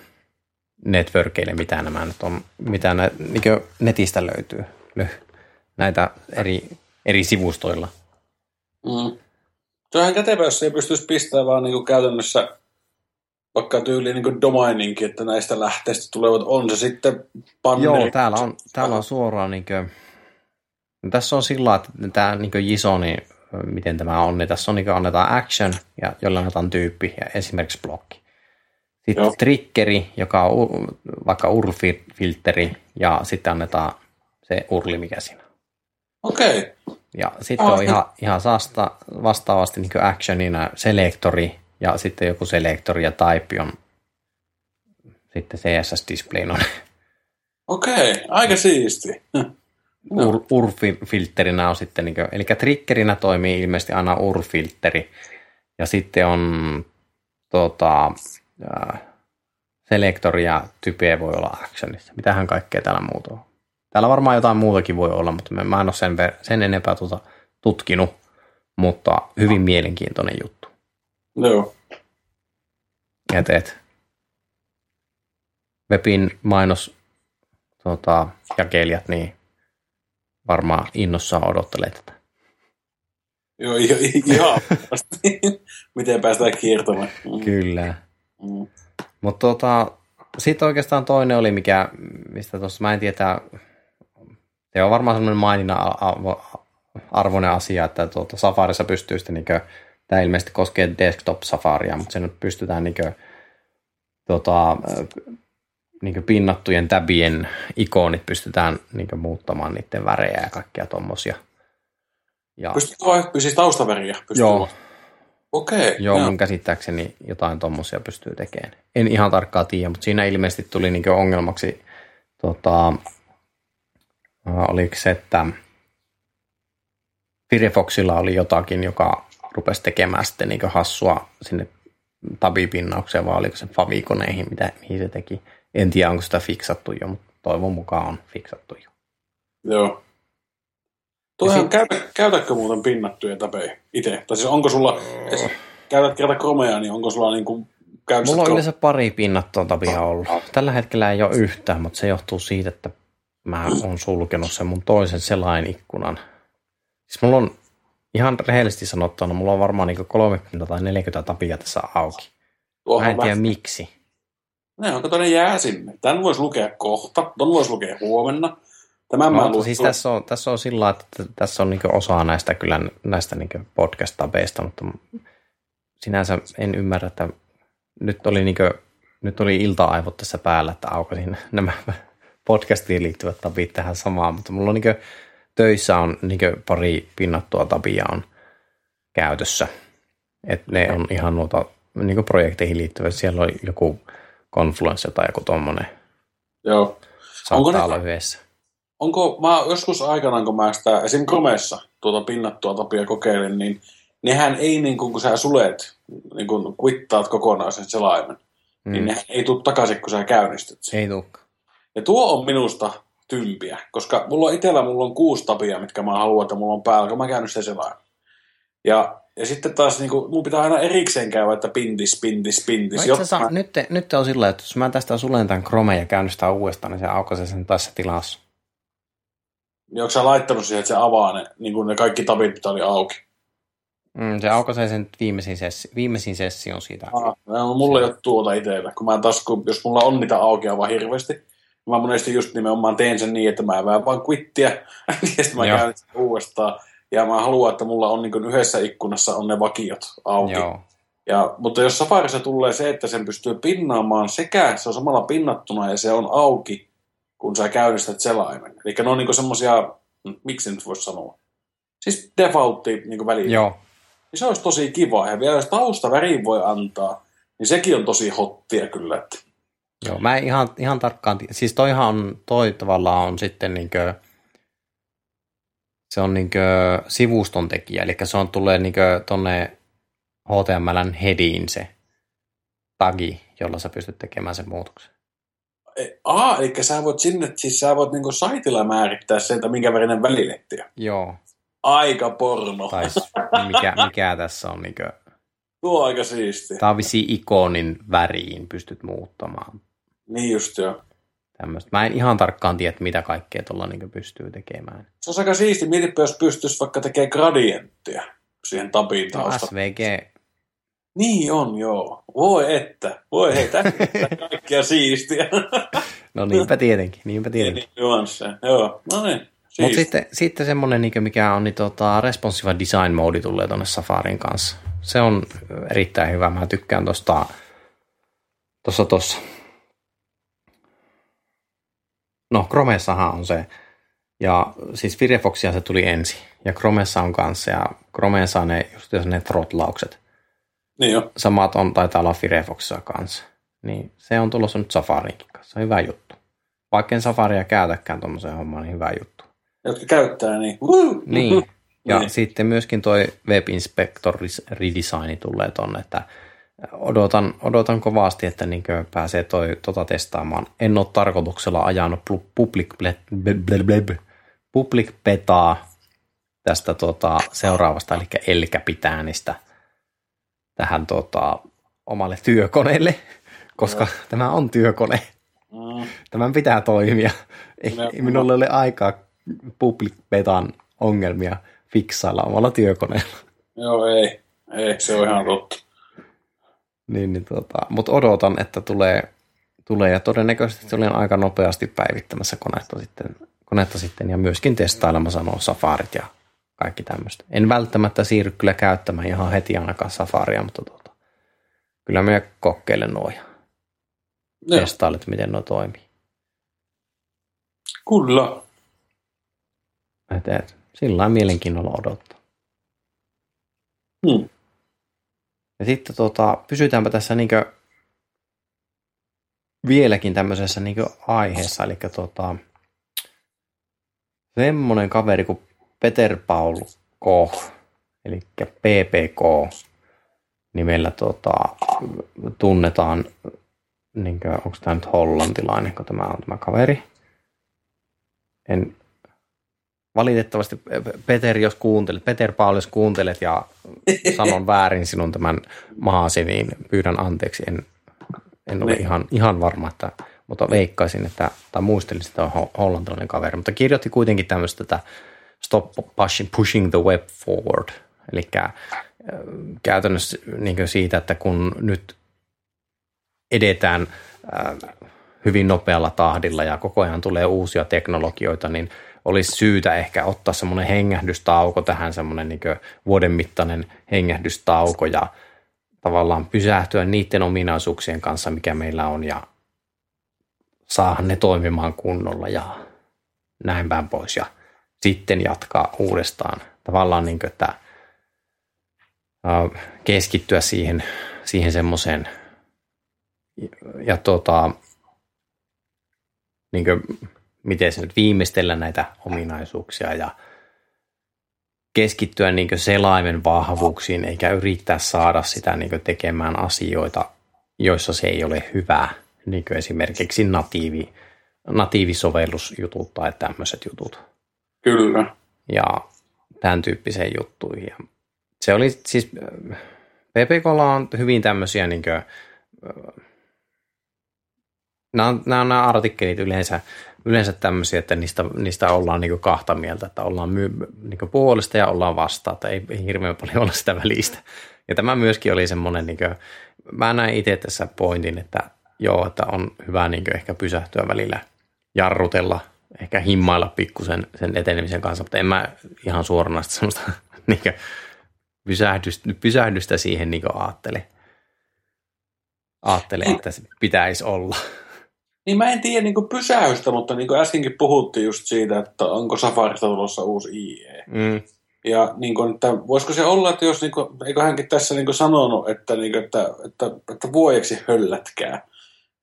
networkeille, mitä nämä nyt on, mitä nä, niin netistä löytyy, näitä eri, eri sivustoilla. Mm. Se on ihan kätevä, jos ei pystyisi pistämään vaan niin käytännössä vaikka tyyli niin domaininkin, että näistä lähteistä tulevat, on se sitten panneri. Joo, täällä on, täällä on suoraan niin kuin, no tässä on sillä että tämä niin JSON, niin miten tämä on, niin tässä on niin annetaan action, ja jolla annetaan tyyppi ja esimerkiksi blokki. Sitten Joo. triggeri, joka on vaikka urfilteri, ja sitten annetaan se urli, mikä siinä Okei. Okay. Ja sitten on ihan, ihan saasta, vastaavasti niin actionina selektori, ja sitten joku selektori ja type on sitten CSS-displayn on. Okei, okay, aika siisti. Ur, UR-filterinä on sitten, niin kuin, eli triggerinä toimii ilmeisesti aina UR-filteri, ja sitten on tota, äh, selektori ja type voi olla actionissa. Mitähän kaikkea täällä muuta on? Täällä varmaan jotain muutakin voi olla, mutta mä en ole sen, sen enempää tuota tutkinut, mutta hyvin mielenkiintoinen juttu. Joo. Et, et. Webin mainos tota, jakelijat, niin varmaan innossaan odottelee tätä. Joo, ihan Miten päästään kiertämään. Mm. Kyllä. Mm. Mutta tota, sitten oikeastaan toinen oli, mikä, mistä tuossa mä en tiedä, se on varmaan semmoinen maininnan arvoinen asia, että tuota Safarissa pystyy sitten niin tämä ilmeisesti koskee desktop-safaria, mutta sen pystytään niin kuin, tota, niin pinnattujen tabien ikonit pystytään niin muuttamaan niiden värejä ja kaikkia tuommoisia. Ja... Pystytkö siis taustaväriä? Pystyy Joo. Okei. Okay, joo, mun käsittääkseni jotain tuommoisia pystyy tekemään. En ihan tarkkaan tiedä, mutta siinä ilmeisesti tuli niin ongelmaksi, tota, oliko se, että Firefoxilla oli jotakin, joka rupesi tekemään sitten niin hassua sinne tabipinnaukseen, vai oliko se favikoneihin, mitä, mihin se teki. En tiedä, onko sitä fiksattu jo, mutta toivon mukaan on fiksattu jo. Joo. Tuohan, käytä, käytätkö muuten pinnattuja tapeja itse? Tai siis onko sulla, oh. käytät kerta Chromea, niin onko sulla niin kuin, Mulla on yleensä pari pinnattua tapia ollut. Tällä hetkellä ei ole yhtään, mutta se johtuu siitä, että mä oon sulkenut sen mun toisen selain-ikkunan. Siis mulla on ihan rehellisesti sanottuna, mulla on varmaan niin 30 tai 40 tapia tässä auki. Mä en tiedä miksi. Ne on, kato, ne jää sinne. Tän voisi lukea kohta, ton voisi lukea huomenna. Tämän no, mä siis tässä on, tässä on sillä että tässä on niin osa näistä kyllä näistä niin podcast-tabeista, mutta sinänsä en ymmärrä, että nyt oli, niin kuin, nyt oli ilta-aivot tässä päällä, että aukasin nämä podcastiin liittyvät tabit tähän samaan, mutta mulla on niin töissä on niin pari pinnattua tabia on käytössä. Et ne on ihan noita niin projekteihin liittyvät. Siellä on joku Confluence tai joku tommonen. Joo. Saattaa onko olla ne, yhdessä. Onko, mä joskus aikanaan, kun mä sitä esim. Chromessa tuota pinnattua tapia kokeilin, niin nehän ei, niin kun, kun sä sulet, niin kun kuittaat kokonaan sen selaimen, niin mm. niin nehän ei tule takaisin, kun sä käynnistyt sen. Ei tule. Ja tuo on minusta tympiä, koska mulla on itsellä mulla on kuusi tapia, mitkä mä haluan, että mulla on päällä, kun mä käynyt sen selaimen. Ja, ja sitten taas niin kuin, mun pitää aina erikseen käydä, että pintis, pintis, pintis. No jotta... nyt, nyt on sillä että jos mä tästä sulen tämän Chrome ja käynnistän uudestaan, niin se aukaisee sen tässä tilassa. Niin onko sä laittanut siihen, että se avaa ne, niin kuin ne kaikki tabit, mitä oli auki? Mm, se aukaisee sen viimeisin, sessi, viimeisin session siitä. Ah, no, mulla ei ole tuota itsellä. Kun mä taas, kun, jos mulla on niitä auki vaan hirveästi, niin mä monesti just nimenomaan teen sen niin, että mä vähän vaan quittiä, ja sitten mä käyn uudestaan. Ja mä haluan, että mulla on niin yhdessä ikkunassa on ne vakiot auki. Joo. Ja, mutta jos Safarissa tulee se, että sen pystyy pinnaamaan sekä se on samalla pinnattuna ja se on auki, kun sä käynnistät selaimen. Eli ne on niin semmoisia, miksi nyt voisi sanoa, siis defaultti niin väliin. Joo. Niin se olisi tosi kiva. Ja vielä jos taustavärin voi antaa, niin sekin on tosi hottia kyllä. Että. Joo, mä ihan, ihan tarkkaan, siis toihan on, toi tavallaan on sitten niin kuin, se on niin sivuston tekijä, eli se on tulee niin tuonne HTMLn headiin se tagi, jolla sä pystyt tekemään sen muutoksen. E- Aa, eli sä voit sinne, siis sä voit niinku saitilla määrittää sen, että minkä värinen väliletti on. Joo. Aika porno. Tai mikä, mikä tässä on niin Tuo on aika siisti. Tämä on ikonin väriin pystyt muuttamaan. Niin just joo. Tämmöistä. Mä en ihan tarkkaan tiedä, mitä kaikkea tuolla niin pystyy tekemään. Se on aika siisti. Mietipä, jos pystyisi vaikka tekemään gradienttia siihen tabiin No, tausta. SVG. Niin on, joo. Voi että. Voi hei, tässä kaikkia siistiä. No niinpä tietenkin, niinpä tietenkin. Niin, nuansseja. Joo, no niin. Mutta sitten, sitten semmoinen, niin mikä on, niin tota, responsive design mode tulee tuonne Safarin kanssa. Se on erittäin hyvä. Mä tykkään tuosta tuossa tuossa. No, Chromessahan on se. Ja siis Firefoxia se tuli ensin. Ja Chromessa on kanssa. Ja Chromessa on ne, just ne throtlaukset. Niin jo. Samat on, taitaa olla Firefoxissa kanssa. Niin se on tulossa nyt Safarinkin kanssa. Hyvä juttu. Vaikka en Safaria käytäkään tuommoiseen hommaan, niin hyvä juttu. Jotka käyttää, niin. Woo! Niin. Ja Niin. sitten myöskin toi Web Inspector redesigni tulee tonne, että odotan, odotan kovasti, että niin pääsee toi, tota testaamaan. En ole tarkoituksella ajanut pu- public, ble, ble, ble, ble, public betaa tästä tota, seuraavasta, eli elkäpitäänistä tähän tota, omalle työkoneelle, koska tämä on työkone. Mm. Tämän pitää toimia. Ei, ei minulla ole aikaa public betan ongelmia fiksailla omalla työkoneella. Joo, ei. Ei, se on ihan totta. Niin, niin tota, Mutta odotan, että tulee, tulee ja todennäköisesti se olen aika nopeasti päivittämässä konetta sitten, konetta sitten ja myöskin testailemassa nuo safarit ja kaikki tämmöistä. En välttämättä siirry kyllä käyttämään ihan heti ainakaan safaria, mutta tota, kyllä minä kokeilen nuo ja Joo, testailen, että miten nuo toimii. kyllä. Et, et, sillä mielenkiinnolla odottaa. Hmm. Ja sitten tota, pysytäänpä tässä niinkö vieläkin tämmöisessä niinkö aiheessa, eli tota, semmoinen kaveri kuin Peter Paul Koch, eli PPK nimellä tota, tunnetaan, niinkö, onko tämä nyt hollantilainen, kun tämä on tämä kaveri. En, valitettavasti, Peter, jos kuuntelet, Peter Paul, jos kuuntelet ja sanon väärin sinun tämän maasi, niin pyydän anteeksi. En, en ole ihan, ihan varma, että, mutta veikkaisin, että, tai muistelisin, että on ho- hollantilainen kaveri, mutta kirjoitti kuitenkin tämmöistä että Stop pushing, pushing the web forward, eli äh, käytännössä niin siitä, että kun nyt edetään äh, hyvin nopealla tahdilla ja koko ajan tulee uusia teknologioita, niin olisi syytä ehkä ottaa semmoinen hengähdystauko tähän, semmoinen niin vuoden mittainen hengähdystauko ja tavallaan pysähtyä niiden ominaisuuksien kanssa, mikä meillä on ja saada ne toimimaan kunnolla ja näin päin pois ja sitten jatkaa uudestaan. Tavallaan niin kuin, että keskittyä siihen, siihen semmoiseen ja tota, niin kuin, miten se nyt viimeistellä näitä ominaisuuksia ja keskittyä niin selaimen vahvuuksiin eikä yrittää saada sitä niin tekemään asioita, joissa se ei ole hyvä, niin esimerkiksi natiivi, natiivisovellusjutut tai tämmöiset jutut Kyllä. ja tämän tyyppiseen juttuihin. Ja se oli siis, PPKlla on hyvin tämmöisiä niin kuin, nämä, on, nämä, on nämä artikkelit yleensä, yleensä tämmöisiä, että niistä, niistä ollaan niin kahta mieltä, että ollaan my, niin puolesta ja ollaan vastaan, että ei, ei hirveän paljon olla sitä välistä. Ja tämä myöskin oli semmoinen, niin kuin, mä näin itse tässä pointin, että joo, että on hyvä niin ehkä pysähtyä välillä jarrutella, ehkä himmailla pikkusen sen etenemisen kanssa, mutta en mä ihan suoranaista semmoista niin pysähdystä, pysähdystä siihen niin ajattele. Ajattele, että se pitäisi olla. Niin mä en tiedä niin pysäystä, mutta niin kuin äskenkin puhuttiin just siitä, että onko Safarista tulossa uusi IE. Mm. Ja niin kuin, että voisiko se olla, että jos, niin kuin, eikö hänkin tässä niin kuin sanonut, että, niin kuin, että, että, että vuodeksi höllätkää.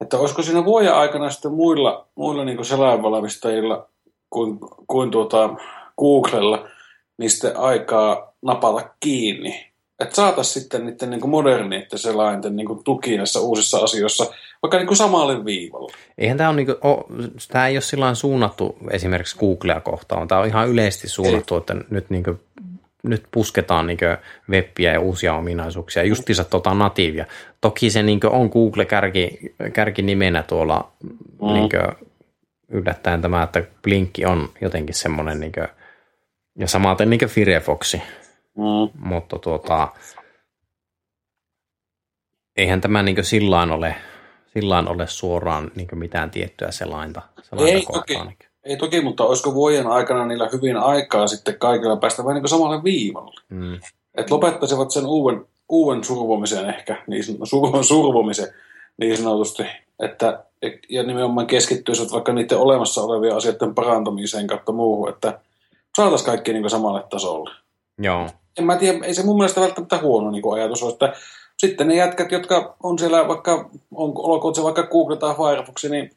Että olisiko siinä vuoden aikana sitten muilla, muilla niin selainvalmistajilla kuin, kuin tuota Googlella, niin sitten aikaa napata kiinni. Että saataisiin sitten niiden niin moderniiden selainten niin tuki näissä uusissa asioissa vaikka niin kuin samalle viivalle. Eihän tämä, on niin kuin, oh, tämä ei ole sillä suunnattu esimerkiksi Googlea kohtaan, tämä on ihan yleisesti suunnattu, ei. että nyt, niin kuin, nyt pusketaan niin webbiä ja uusia ominaisuuksia, justiinsa tota natiivia. Toki se niin on Google-kärki kärki nimenä tuolla mm. niin kuin, yllättäen tämä, että Blinkki on jotenkin semmoinen, niin kuin, ja samaten niin Firefoxi. Mm. Mutta tuota, eihän tämä niin sillään ole, sillään ole suoraan niin mitään tiettyä selainta. selainta ei, toki, ei toki, mutta olisiko vuoden aikana niillä hyvin aikaa sitten kaikilla päästä vähän niin samalle viivalle. Mm. Että lopettaisivat sen uuden, uuden survomisen ehkä, niin survomisen, survomisen niin sanotusti, että ja nimenomaan keskittyisivät vaikka niiden olemassa olevien asioiden parantamiseen kautta muuhun, että saataisiin kaikki niin samalle tasolle. Joo. En mä tiedä, ei se mun mielestä välttämättä huono niin ajatus ole, että sitten ne jätkät, jotka on siellä vaikka, on, olkoon se vaikka Google tai Firefox, niin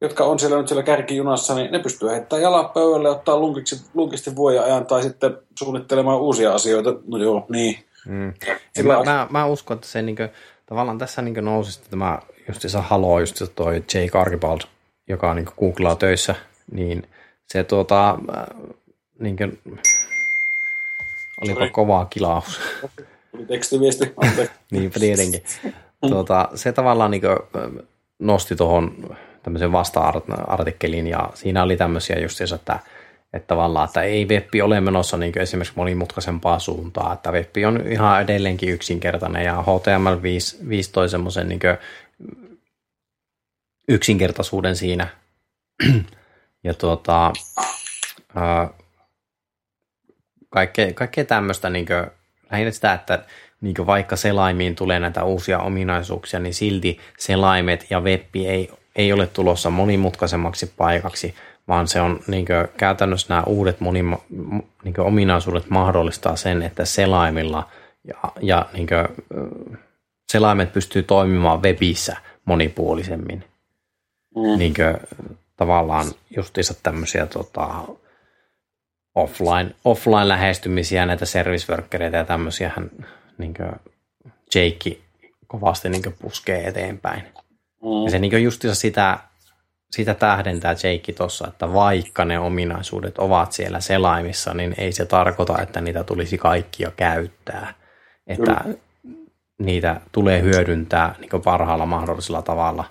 jotka on siellä nyt siellä kärkijunassa, niin ne pystyy heittämään jalan pöydälle, ottaa lunkiksi, lunkisti vuoden ajan tai sitten suunnittelemaan uusia asioita. No joo, niin. Mm. Sillä... Mä, mä, mä, uskon, että se niin kuin, tavallaan tässä niin nousi tämä just se Halo, just se toi Jake Archibald, joka on niin Googlea töissä, niin se tuota, äh, niin kuin, olipa Sorry. kovaa kilaus. Tuli tekstiviesti, Niinpä tietenkin. Tuota, se tavallaan niin nosti tuohon tämmöisen vasta-artikkelin ja siinä oli tämmöisiä just että, että tavallaan, että ei webbi ole menossa niin esimerkiksi monimutkaisempaa suuntaa, että webbi on ihan edelleenkin yksinkertainen ja HTML5 toi semmoisen niin yksinkertaisuuden siinä. ja tuota, kaikkea, kaikkea tämmöistä, niin kuin, lähinnä sitä, että niin vaikka selaimiin tulee näitä uusia ominaisuuksia, niin silti selaimet ja webbi ei, ei ole tulossa monimutkaisemmaksi paikaksi, vaan se on niin kuin, käytännössä nämä uudet moni, niin kuin, ominaisuudet mahdollistaa sen, että selaimilla ja, ja niin kuin, selaimet pystyy toimimaan webissä monipuolisemmin. Mm. Niin kuin, tavallaan justiinsa tämmöisiä tota, offline, offline lähestymisiä, näitä service workereita ja tämmöisiä hän niin Jake kovasti niin puskee eteenpäin. Mm. Ja se niin justiinsa sitä, sitä tähdentää Jake tuossa, että vaikka ne ominaisuudet ovat siellä selaimissa, niin ei se tarkoita, että niitä tulisi kaikkia käyttää. Että Kyllä. niitä tulee hyödyntää niin parhaalla mahdollisella tavalla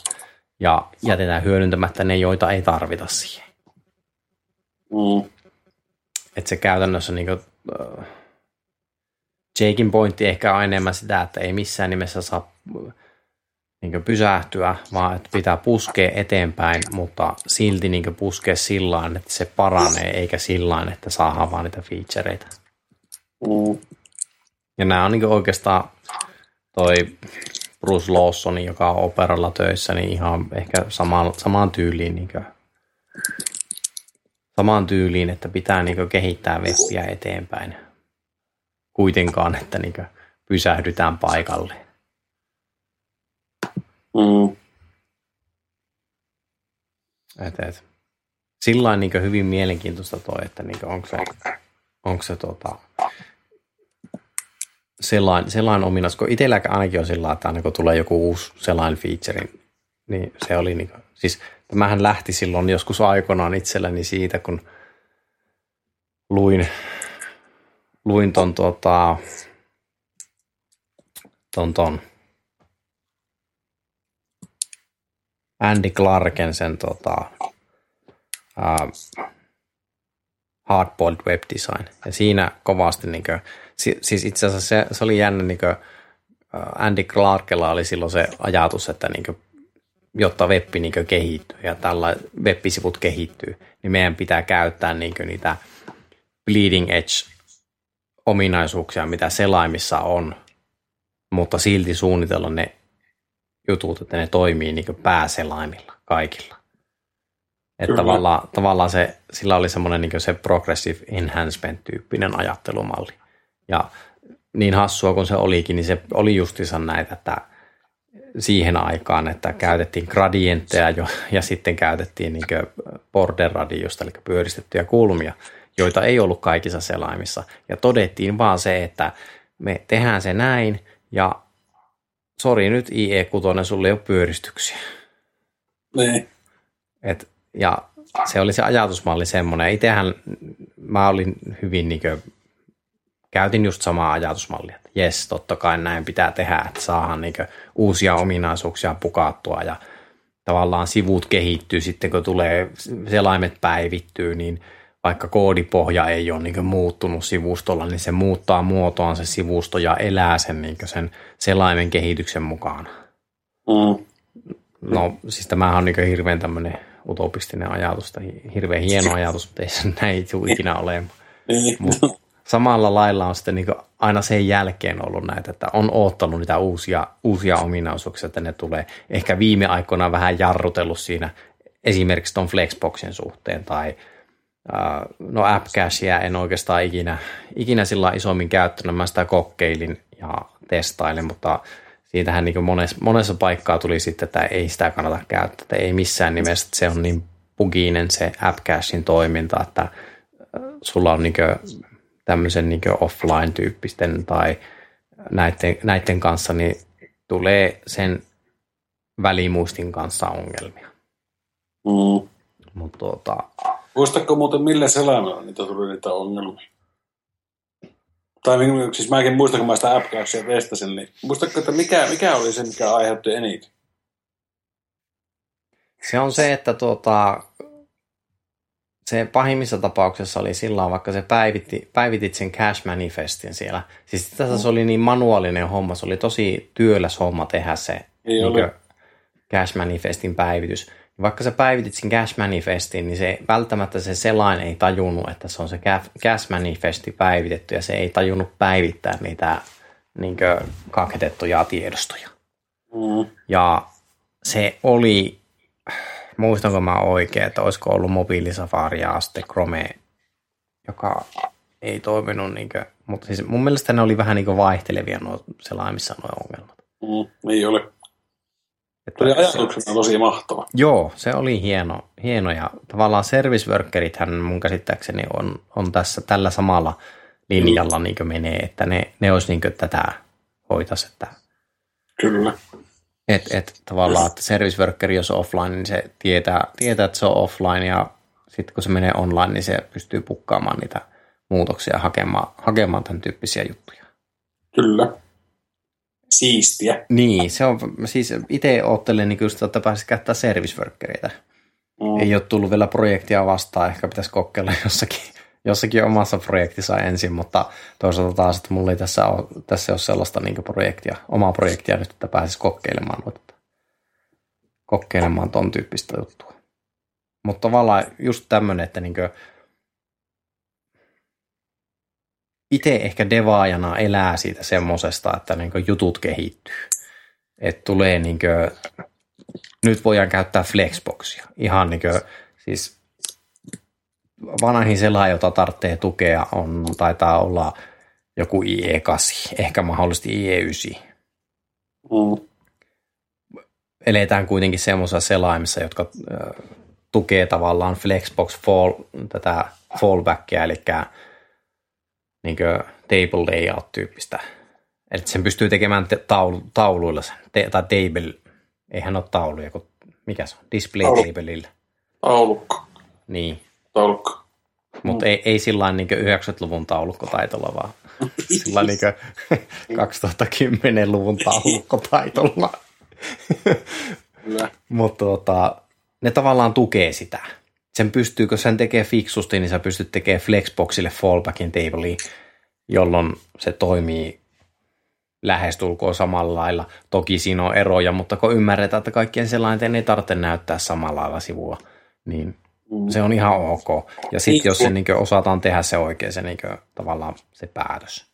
ja jätetään hyödyntämättä ne, joita ei tarvita siihen. Mm. Että se käytännössä niin kuin, äh, Jakein pointti ehkä on enemmän sitä, että ei missään nimessä saa niin pysähtyä, vaan että pitää puskea eteenpäin, mutta silti niin puskea sillä että se paranee, eikä sillä että saadaan vaan niitä featureita. Mm. Ja nämä on niin oikeastaan toi Bruce Lawson, joka on operalla töissä, niin ihan ehkä samaan, samaan tyyliin niin samaan tyyliin, että pitää niin kehittää webbiä eteenpäin. Kuitenkaan, että niin pysähdytään paikalle. Mm. Et, et. Sillä on niin hyvin mielenkiintoista toi, että niin onko se, onko se tota, sellainen, sellainen ominaisuus, kun itselläkin ainakin on sillä että aina kun tulee joku uusi sellainen feature, niin se oli niin kuin, siis tämähän lähti silloin joskus aikoinaan itselläni siitä, kun luin, luin ton, tota, ton, ton Andy Clarken sen tota, uh, Hardboiled Web Design. Ja siinä kovasti, niin kuin, siis itse asiassa se, se oli jännä, niin kuin, Andy Clarkella oli silloin se ajatus, että niin kuin, jotta web niin kehittyy ja tällä web-sivut kehittyy, niin meidän pitää käyttää niin niitä bleeding edge ominaisuuksia, mitä selaimissa on, mutta silti suunnitella ne jutut, että ne toimii niin pääselaimilla kaikilla. Että tavallaan, tavallaan se, sillä oli semmoinen niin se progressive enhancement-tyyppinen ajattelumalli. Ja niin hassua kuin se olikin, niin se oli justiinsa näitä, että siihen aikaan, että käytettiin gradientteja jo, ja sitten käytettiin niin border radiosta, eli pyöristettyjä kulmia, joita ei ollut kaikissa selaimissa. Ja todettiin vaan se, että me tehdään se näin ja sori nyt IE6, sulle ei ole pyöristyksiä. Niin. Et, ja se oli se ajatusmalli semmoinen. Itsehän mä olin hyvin niin kuin, käytin just samaa ajatusmallia, että jes, totta kai näin pitää tehdä, että saadaan niin uusia ominaisuuksia pukattua ja tavallaan sivut kehittyy sitten, kun tulee selaimet päivittyy, niin vaikka koodipohja ei ole niin muuttunut sivustolla, niin se muuttaa muotoaan se sivusto ja elää sen, niin sen selaimen kehityksen mukaan. Mm. No siis tämähän on niin hirveän tämmöinen utopistinen ajatus tai hirveän hieno ajatus, mutta ei se näin tule ikinä olemaan. Niin. Samalla lailla on sitten niin aina sen jälkeen ollut näitä, että on oottanut niitä uusia, uusia ominaisuuksia, että ne tulee. Ehkä viime aikoina vähän jarrutellut siinä esimerkiksi tuon Flexboxin suhteen tai no AppCachia en oikeastaan ikinä, ikinä sillä isommin käyttänyt. Mä sitä kokeilin ja testailin, mutta siitähän niin monessa, monessa paikkaa tuli sitten, että ei sitä kannata käyttää, että ei missään nimessä, että se on niin buginen se AppCachin toiminta, että sulla on niin tämmöisen niin offline-tyyppisten tai näiden, näiden kanssa, niin tulee sen välimuistin kanssa ongelmia. Mm. Mutta tuota, Muistatko muuten millä selaimella niitä tuli niitä ongelmia? Tai siis mäkin muistan, kun mä sitä appcachia testasin, niin muistatko, että mikä, mikä oli se, mikä aiheutti eniten? Se on se, että tuota, se pahimmissa tapauksessa oli sillä vaikka se päivitti, päivitit sen cash manifestin siellä. Siis tässä se oli niin manuaalinen homma, se oli tosi työläs homma tehdä se niin cash manifestin päivitys. Vaikka sä päivitit sen cash manifestin, niin se välttämättä se selain ei tajunnut, että se on se cash manifesti päivitetty ja se ei tajunnut päivittää niitä niin kaketettuja tiedostoja. Mm. Ja se oli muistanko mä oikein, että olisiko ollut mobiilisafari ja sitten Chrome, joka ei toiminut, niin kuin, mutta siis mun mielestä ne oli vähän niin vaihtelevia nuo selaimissa nuo ongelmat. Mm, ei ole. Että oli ajatuksena tosi mahtava. Joo, se oli hieno, hieno ja tavallaan service workerithän mun käsittääkseni on, on tässä tällä samalla linjalla mm. niin menee, että ne, ne olisi niin tätä hoitaisi. Että Kyllä. Et, et tavallaan, että service worker, jos on offline, niin se tietää, tietää, että se on offline ja sitten kun se menee online, niin se pystyy pukkaamaan niitä muutoksia hakemaan, hakemaan tämän tyyppisiä juttuja. Kyllä. Siistiä. Niin, se on, siis itse ottelen niin kyllä, että pääsisi käyttää service workereita. Mm. Ei ole tullut vielä projektia vastaan, ehkä pitäisi kokeilla jossakin jossakin omassa projektissa ensin, mutta toisaalta taas, että mulla ei tässä ole, tässä ole sellaista niin projektia, omaa projektia nyt, että pääsisi kokeilemaan kokeilemaan ton tyyppistä juttua. Mutta tavallaan just tämmöinen, että niin itse ehkä devaajana elää siitä semmosesta, että niin jutut kehittyy. Että tulee niin kuin, nyt voidaan käyttää Flexboxia. Ihan niin kuin, siis vanhin selaaja, jota tarvitsee tukea, on, taitaa olla joku IE8, ehkä mahdollisesti IE9. Mm. Eletään kuitenkin semmoisessa selaimissa, jotka tukee tavallaan Flexbox fall, tätä fallbackia, eli niin table layout-tyyppistä. Eli sen pystyy tekemään te- taulu, tauluilla sen, te- tai table, eihän ole tauluja, kun mikä se on, display tableilla. Taulukko. Niin, taulukko. Mutta mm. ei, ei sillä niin 90-luvun taulukkotaitolla, vaan sillä niin 2010-luvun taulukkotaitolla. Mutta tota, ne tavallaan tukee sitä. Sen pystyykö sen tekee fiksusti, niin sä pystyt tekemään Flexboxille fallbackin tablea, jolloin se toimii lähestulkoon samalla lailla. Toki siinä on eroja, mutta kun ymmärretään, että kaikkien sellainen ei tarvitse näyttää samalla lailla sivua, niin. Se on ihan ok. Ja sitten jos se niin osataan tehdä se oikein, se niin kuin, tavallaan se päätös.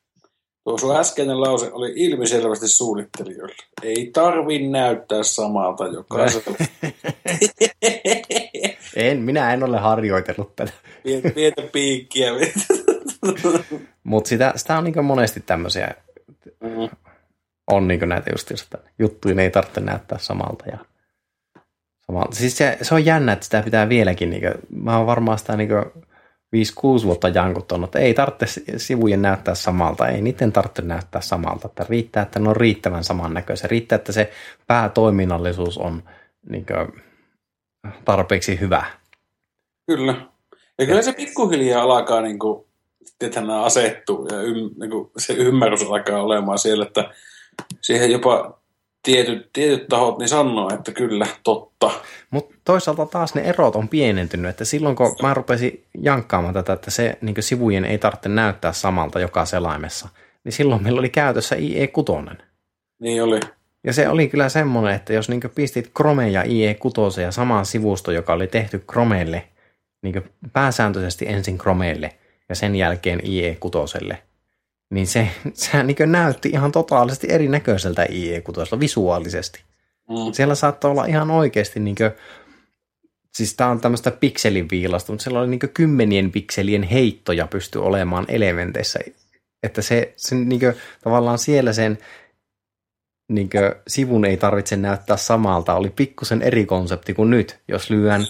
Tuo sun äskeinen lause oli ilmiselvästi suunnittelijoille. Ei tarvi näyttää samalta jokaiselle. en, minä en ole harjoitellut tätä. Pientä piikkiä. Mutta sitä, sitä on niin monesti tämmöisiä, mm. on niin näitä just juttuja, ne ei tarvitse näyttää samalta. Ja Sama. Siis se, se, on jännä, että sitä pitää vieläkin, niin kuin, mä oon varmaan sitä niin kuin, vuotta jankuttanut, että ei tarvitse sivujen näyttää samalta, ei niiden tarvitse näyttää samalta, että riittää, että ne on riittävän samannäköisiä, riittää, että se päätoiminnallisuus on niin kuin, tarpeeksi hyvä. Kyllä. Ja kyllä se pikkuhiljaa alkaa niin kuin, nämä asettuu ja ym, niin kuin, se ymmärrys alkaa olemaan siellä, että siihen jopa tietyt, tietyt tahot niin sanoo, että kyllä, totta. Mutta toisaalta taas ne erot on pienentynyt, että silloin kun mä rupesin jankkaamaan tätä, että se niin sivujen ei tarvitse näyttää samalta joka selaimessa, niin silloin meillä oli käytössä IE6. Niin oli. Ja se oli kyllä semmoinen, että jos niin pistit Chrome ja IE6 ja samaan sivusto, joka oli tehty Chromelle, niin pääsääntöisesti ensin Chromelle ja sen jälkeen IE6, niin se, sehän niin näytti ihan totaalisesti erinäköiseltä IE6 visuaalisesti. Mm. Siellä saattoi olla ihan oikeasti, niin kuin, siis tämä on tämmöistä pikselin viilasta, mutta siellä oli niin kymmenien pikselien heittoja pysty olemaan elementeissä. Että se, se niin kuin, tavallaan siellä sen niin kuin, sivun ei tarvitse näyttää samalta. Oli pikkusen eri konsepti kuin nyt, jos lyön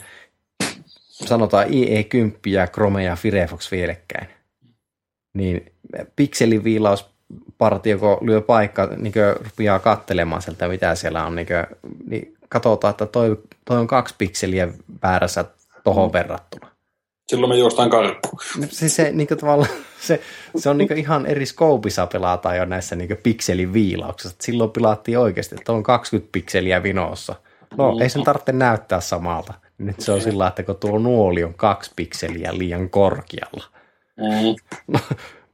sanotaan IE10 ja Chrome ja Firefox vierekkäin. Niin pikseliviilauspartio, kun lyö paikka, niin rupeaa kattelemaan sieltä, mitä siellä on, niin, kuin, niin katsotaan, että toi, toi on kaksi pikseliä väärässä tohon verrattuna. Silloin me juostaan karkku. No, siis se, niin kuin, se, se on niin kuin ihan eri skoopissa pelataan jo näissä niin pikseliviilauksissa. Silloin pilaattiin oikeasti, että on 20 pikseliä vinossa. No, mm. ei sen tarvitse näyttää samalta. Nyt se on sillä että kun tuo nuoli on kaksi pikseliä liian korkealla. Mm. No,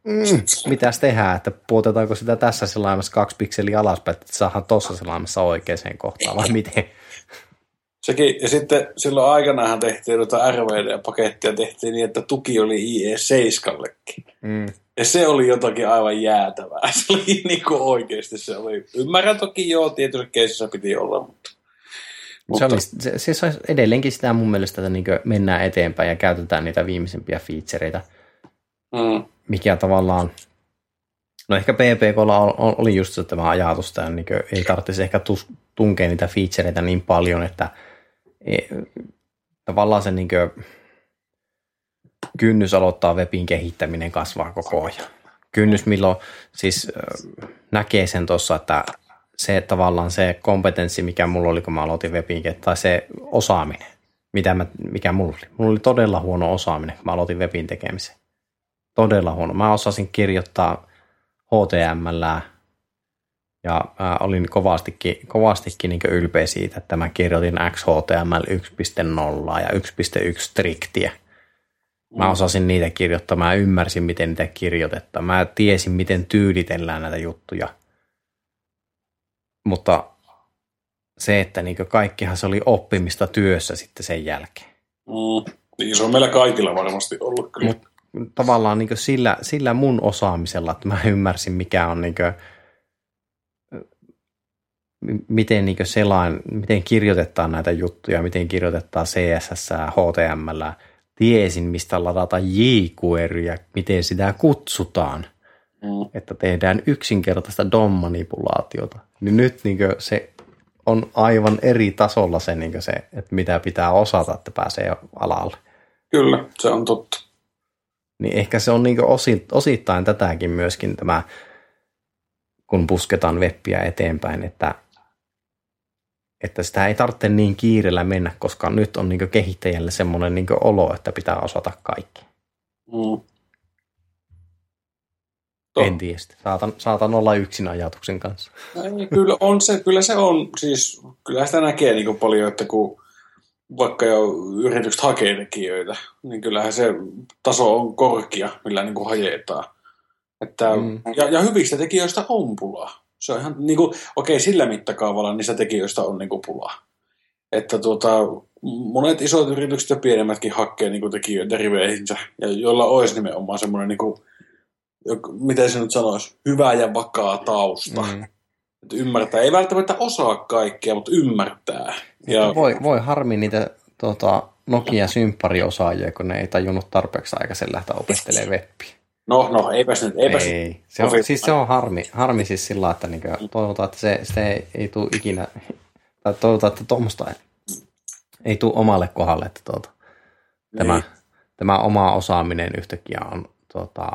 mm, mitäs tehdään, että puotetaanko sitä tässä selaimessa kaksi pikseliä alaspäin, että saadaan tuossa selaimessa oikeaan kohtaan, vai miten? Sekin, ja sitten silloin aikanaanhan tehtiin noita RVD-pakettia, tehtiin niin, että tuki oli IE7-llekin. Mm. Ja se oli jotakin aivan jäätävää. Se oli niin kuin oikeasti se oli. Ymmärrän toki joo, tietysti keisissä piti olla, mutta... mutta... Se, olisi, se, se olisi edelleenkin sitä mun mielestä, että niin mennään eteenpäin ja käytetään niitä viimeisimpiä featureita. Mm mikä tavallaan, no ehkä PPKlla oli just se tämä ajatus, että niin ei tarvitsisi ehkä tunkea niitä featureita niin paljon, että ei, tavallaan se niin kuin, kynnys aloittaa webin kehittäminen kasvaa koko ajan. Kynnys, milloin siis näkee sen tuossa, että se tavallaan se kompetenssi, mikä mulla oli, kun mä aloitin webin, tai se osaaminen, mitä mä, mikä mulla oli. Mulla oli todella huono osaaminen, kun mä aloitin webin tekemisen todella huono. Mä osasin kirjoittaa HTML ja mä olin kovastikin, kovastikin niin ylpeä siitä, että mä kirjoitin XHTML 1.0 ja 1.1 striktiä. Mä mm. osasin niitä kirjoittaa, mä ymmärsin, miten niitä kirjoitetaan. Mä tiesin, miten tyylitellään näitä juttuja. Mutta se, että niin kaikkihan se oli oppimista työssä sitten sen jälkeen. Mm. Niin se on meillä kaikilla varmasti ollut kyllä. Mut tavallaan niin sillä, sillä mun osaamisella, että mä ymmärsin mikä on niin kuin, miten niin selain, miten kirjoitetaan näitä juttuja, miten kirjoitetaan CSS, HTML, tiesin mistä ladata jQueryä, miten sitä kutsutaan, mm. että tehdään yksinkertaista DOM-manipulaatiota. Niin nyt niin se on aivan eri tasolla se, niin se, että mitä pitää osata, että pääsee alalle. Kyllä, se on totta. Niin ehkä se on niin osi, osittain tätäkin myöskin tämä, kun pusketaan webbiä eteenpäin, että, että sitä ei tarvitse niin kiirellä mennä, koska nyt on niin kehittäjälle semmoinen niin olo, että pitää osata kaikki. Mm. En tiedä. Saatan, saatan olla yksin ajatuksen kanssa. Ei, kyllä, on se, kyllä se on. Siis, kyllä sitä näkee niin paljon, että kun vaikka jo yritykset hakee tekijöitä, niin kyllähän se taso on korkea, millä niin kuin hajetaan. Että, mm. ja, ja hyvistä tekijöistä on pulaa. Se on ihan, niin kuin, okei, sillä mittakaavalla niistä tekijöistä on niin kuin pulaa. Että tuota, monet isot yritykset ja pienemmätkin hakee niin kuin tekijöitä riveihinsä, ja joilla olisi nimenomaan semmoinen, niin kuin, miten se nyt sanoisi, hyvä ja vakaa tausta. Mm. Että ymmärtää. Ei välttämättä osaa kaikkea, mutta ymmärtää. Ja... Voi, voi harmi niitä tota, Nokia-symppäriosaajia, kun ne ei tajunnut tarpeeksi aikaisen lähteä opettelemaan webbiä. No, no, eipäs nyt, eipäs ei. Se on, siis se on harmi, harmi siis sillä että niin toivotaan, että se, se ei, ei tule ikinä, tai toivotaan, että tuommoista ei, ei tule omalle kohdalle, että tuota, tämä, tämä oma osaaminen yhtäkkiä on tota,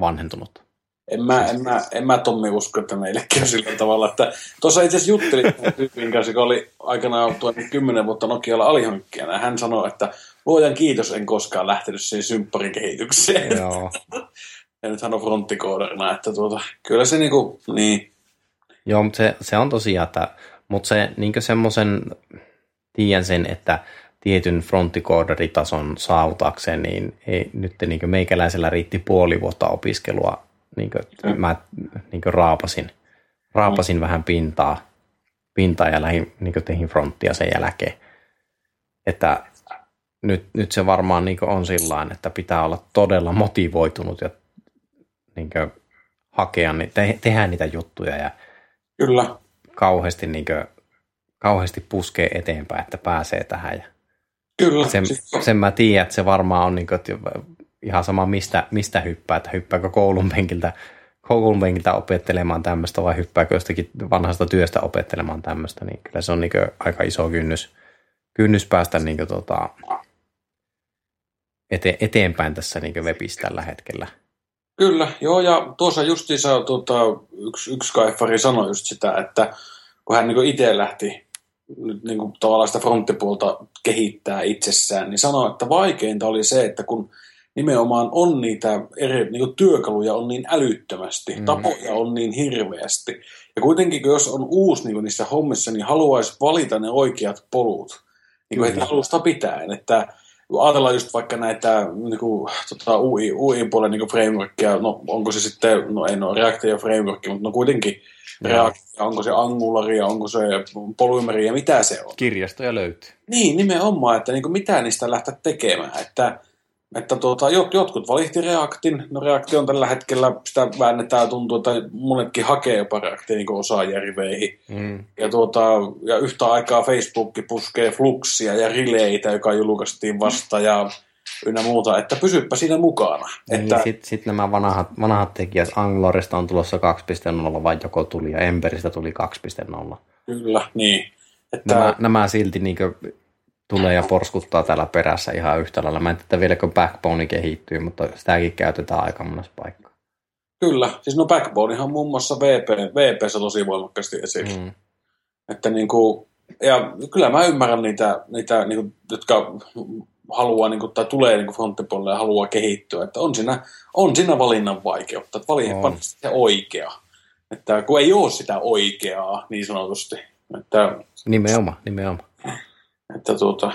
vanhentunut en mä, en mä, en mä Tommi usko, että meille käy sillä tavalla. Että tuossa itse asiassa juttelin tyypin kanssa, joka oli aikanaan toiminut niin kymmenen vuotta Nokialla alihankkijana. Ja hän sanoi, että luojan kiitos, en koskaan lähtenyt siihen sympparin kehitykseen. Joo. ja nythän on fronttikoodarina, että tuota, kyllä se niinku, niin. Joo, mutta se, se on tosiaan, että, mutta se niinku semmoisen, tiedän sen, että tietyn fronttikoodaritason saavutakseen, niin ei, nyt niin meikäläisellä riitti puoli vuotta opiskelua niin kuin, mä niin kuin raapasin, raapasin mm. vähän pintaa, pintaa ja lähin, niin tehin fronttia sen jälkeen. Että nyt, nyt se varmaan niin on sillä että pitää olla todella motivoitunut ja niin hakea, te, tehdä niitä juttuja ja Kyllä. kauheasti, niin kuin, kauheasti puskee eteenpäin, että pääsee tähän. Ja Kyllä. Sen, siis... sen mä tiedän, että se varmaan on niin kuin, ihan sama mistä, mistä hyppää, että hyppääkö koulun penkiltä, koulun penkiltä opettelemaan tämmöistä vai hyppääkö jostakin vanhasta työstä opettelemaan tämmöistä, niin kyllä se on niin aika iso kynnys, kynnys päästä niin tota, ete, eteenpäin tässä niin webistä tällä hetkellä. Kyllä, joo, ja tuossa justiinsa tuota, yksi, yksi kaifari sanoi just sitä, että kun hän niin itse lähti nyt niin tavallaan sitä fronttipuolta kehittää itsessään, niin sanoi, että vaikeinta oli se, että kun nimenomaan on niitä eri niin kuin työkaluja on niin älyttömästi, mm. tapoja on niin hirveästi. Ja kuitenkin, jos on uusi niin kuin niissä hommissa, niin haluaisi valita ne oikeat polut niin kuin mm. alusta pitäen. Että ajatellaan just vaikka näitä niin kuin, tota, UI, UI-puolen niin frameworkia, no onko se sitten, no ei no React framework, mutta no kuitenkin React, onko se Angularia, onko se Polymeria, mitä se on. Kirjastoja löytyy. Niin, nimenomaan, että niin kuin, mitä niistä lähteä tekemään. Että että tuota, jot, jotkut valitti Reactin. No Reacti on tällä hetkellä, sitä väännetään tuntuu, että monetkin hakee jopa Reactia niin osaajärveihin. Mm. Ja, tuota, ja yhtä aikaa Facebook puskee Fluxia ja Rileitä, joka julkaistiin vasta ja ynnä muuta, että pysyppä siinä mukana. Niin, että... Sitten sit nämä vanhat, vanhat tekijät, Anglorista on tulossa 2.0 vai joko tuli ja Emberistä tuli 2.0. Kyllä, niin. Että... Nämä, nämä silti niin tulee ja porskuttaa täällä perässä ihan yhtä lailla. Mä en tiedä vieläkö Backbone kehittyy, mutta sitäkin käytetään aika monessa paikkaa. Kyllä, siis no Backbonehan muun muassa VP, VPssä tosi voimakkaasti esillä. Mm. Että niin kuin, ja kyllä mä ymmärrän niitä, niitä niin kuin, jotka haluaa niin kuin, tai tulee niin fronttipuolelle ja haluaa kehittyä. Että on siinä, on siinä valinnan vaikeutta, että valinnan se oikea. Että kun ei ole sitä oikeaa niin sanotusti. Että, nimenomaan, nimenomaan. Että tuota,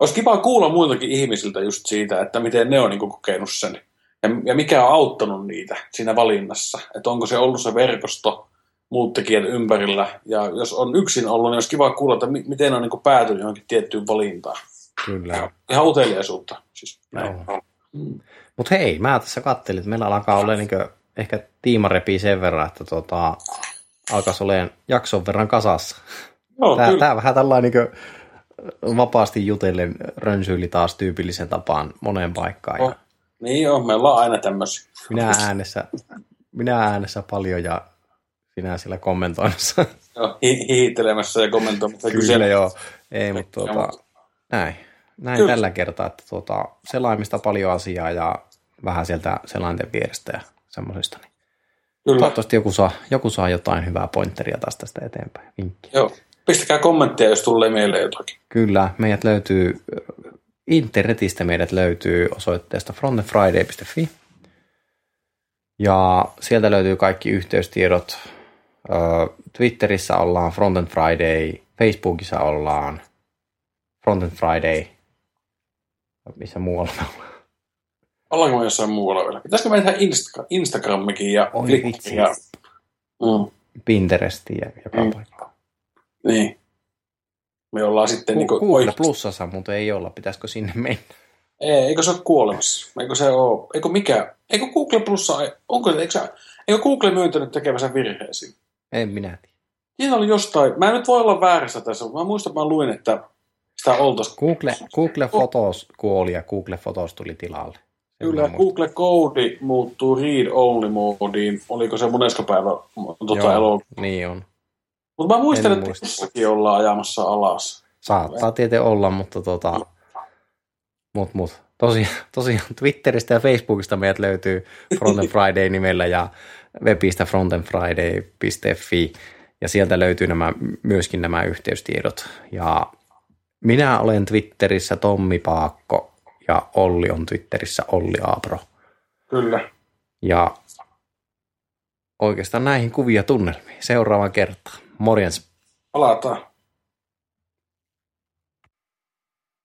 olisi kiva kuulla muiltakin ihmisiltä just siitä, että miten ne on niin kokenut sen. Ja, ja mikä on auttanut niitä siinä valinnassa. Että onko se ollut se verkosto, muut tekijät ympärillä. Ja jos on yksin ollut, niin olisi kiva kuulla, että miten on niin päätynyt johonkin tiettyyn valintaan. Kyllä. Ja ihan uteliaisuutta. Siis Mm. Mutta hei, mä tässä kattelin, että meillä alkaa olla niin ehkä tiima repii sen verran, että tota, alkaisi olemaan jakson verran kasassa. No, tämä, tämä vähän tällainen niin vapaasti jutellen rönsyili taas tyypillisen tapaan moneen paikkaan. Oh. Niin joo, me ollaan aina tämmöisiä. Minä äänessä, minä äänessä paljon ja sinä siellä kommentoimassa. Joo, hi- hiittelemässä ja kommentoimassa. Kyllä kysellä. joo, ei, mutta tuota, näin, näin Kyllä. tällä kertaa, että tuota, selaimista paljon asiaa ja vähän sieltä selainten vierestä ja semmoisesta. Niin Kyllä. Toivottavasti joku saa, joku saa jotain hyvää pointteria taas tästä eteenpäin. Vinkki. Joo, Pistäkää kommenttia, jos tulee meille jotakin. Kyllä, meidät löytyy, internetistä meidät löytyy osoitteesta frontendfriday.fi. Ja sieltä löytyy kaikki yhteystiedot. Twitterissä ollaan Frontend Friday, Facebookissa ollaan Frontend Friday. Missä muualla me ollaan? Ollaanko me jossain muualla vielä? Pitäisikö me tehdä Insta- Instagramikin ja Oi, ja mm. Pinterestiin ja joka mm. paikka. Niin. Me ollaan sitten... Ku, niin kuin, Google Plusassa mutta ei olla. Pitäisikö sinne mennä? Ei, eikö se ole kuolemassa? Eikö se ole... Eikö mikä... Eikö Google Plussa... Onko... Eikö, se, eikö Google myöntänyt tekemänsä virheisiin? En minä tiedä. Siinä oli jostain... Mä en nyt voi olla väärässä tässä. Mä muistan, että mä luin, että sitä oltaisiin... Google, Google Photos kuoli ja Google Photos tuli tilalle. Kyllä, Google Code muuttuu read-only-moodiin. Oliko se monesko päivä tuota, Joo, niin on. Mutta mä muistan, että tässäkin ollaan ajamassa alas. Saattaa tietenkin olla, mutta tota, mut, mut. tosiaan, tosiaan Twitteristä ja Facebookista meidät löytyy Fronten Friday nimellä ja webistä frontenfriday.fi ja sieltä löytyy nämä, myöskin nämä yhteystiedot. Ja minä olen Twitterissä Tommi Paakko ja Olli on Twitterissä Olli Aapro. Kyllä. Ja oikeastaan näihin kuvia tunnelmiin seuraavaan kertaan. Morjens. Olá, tá.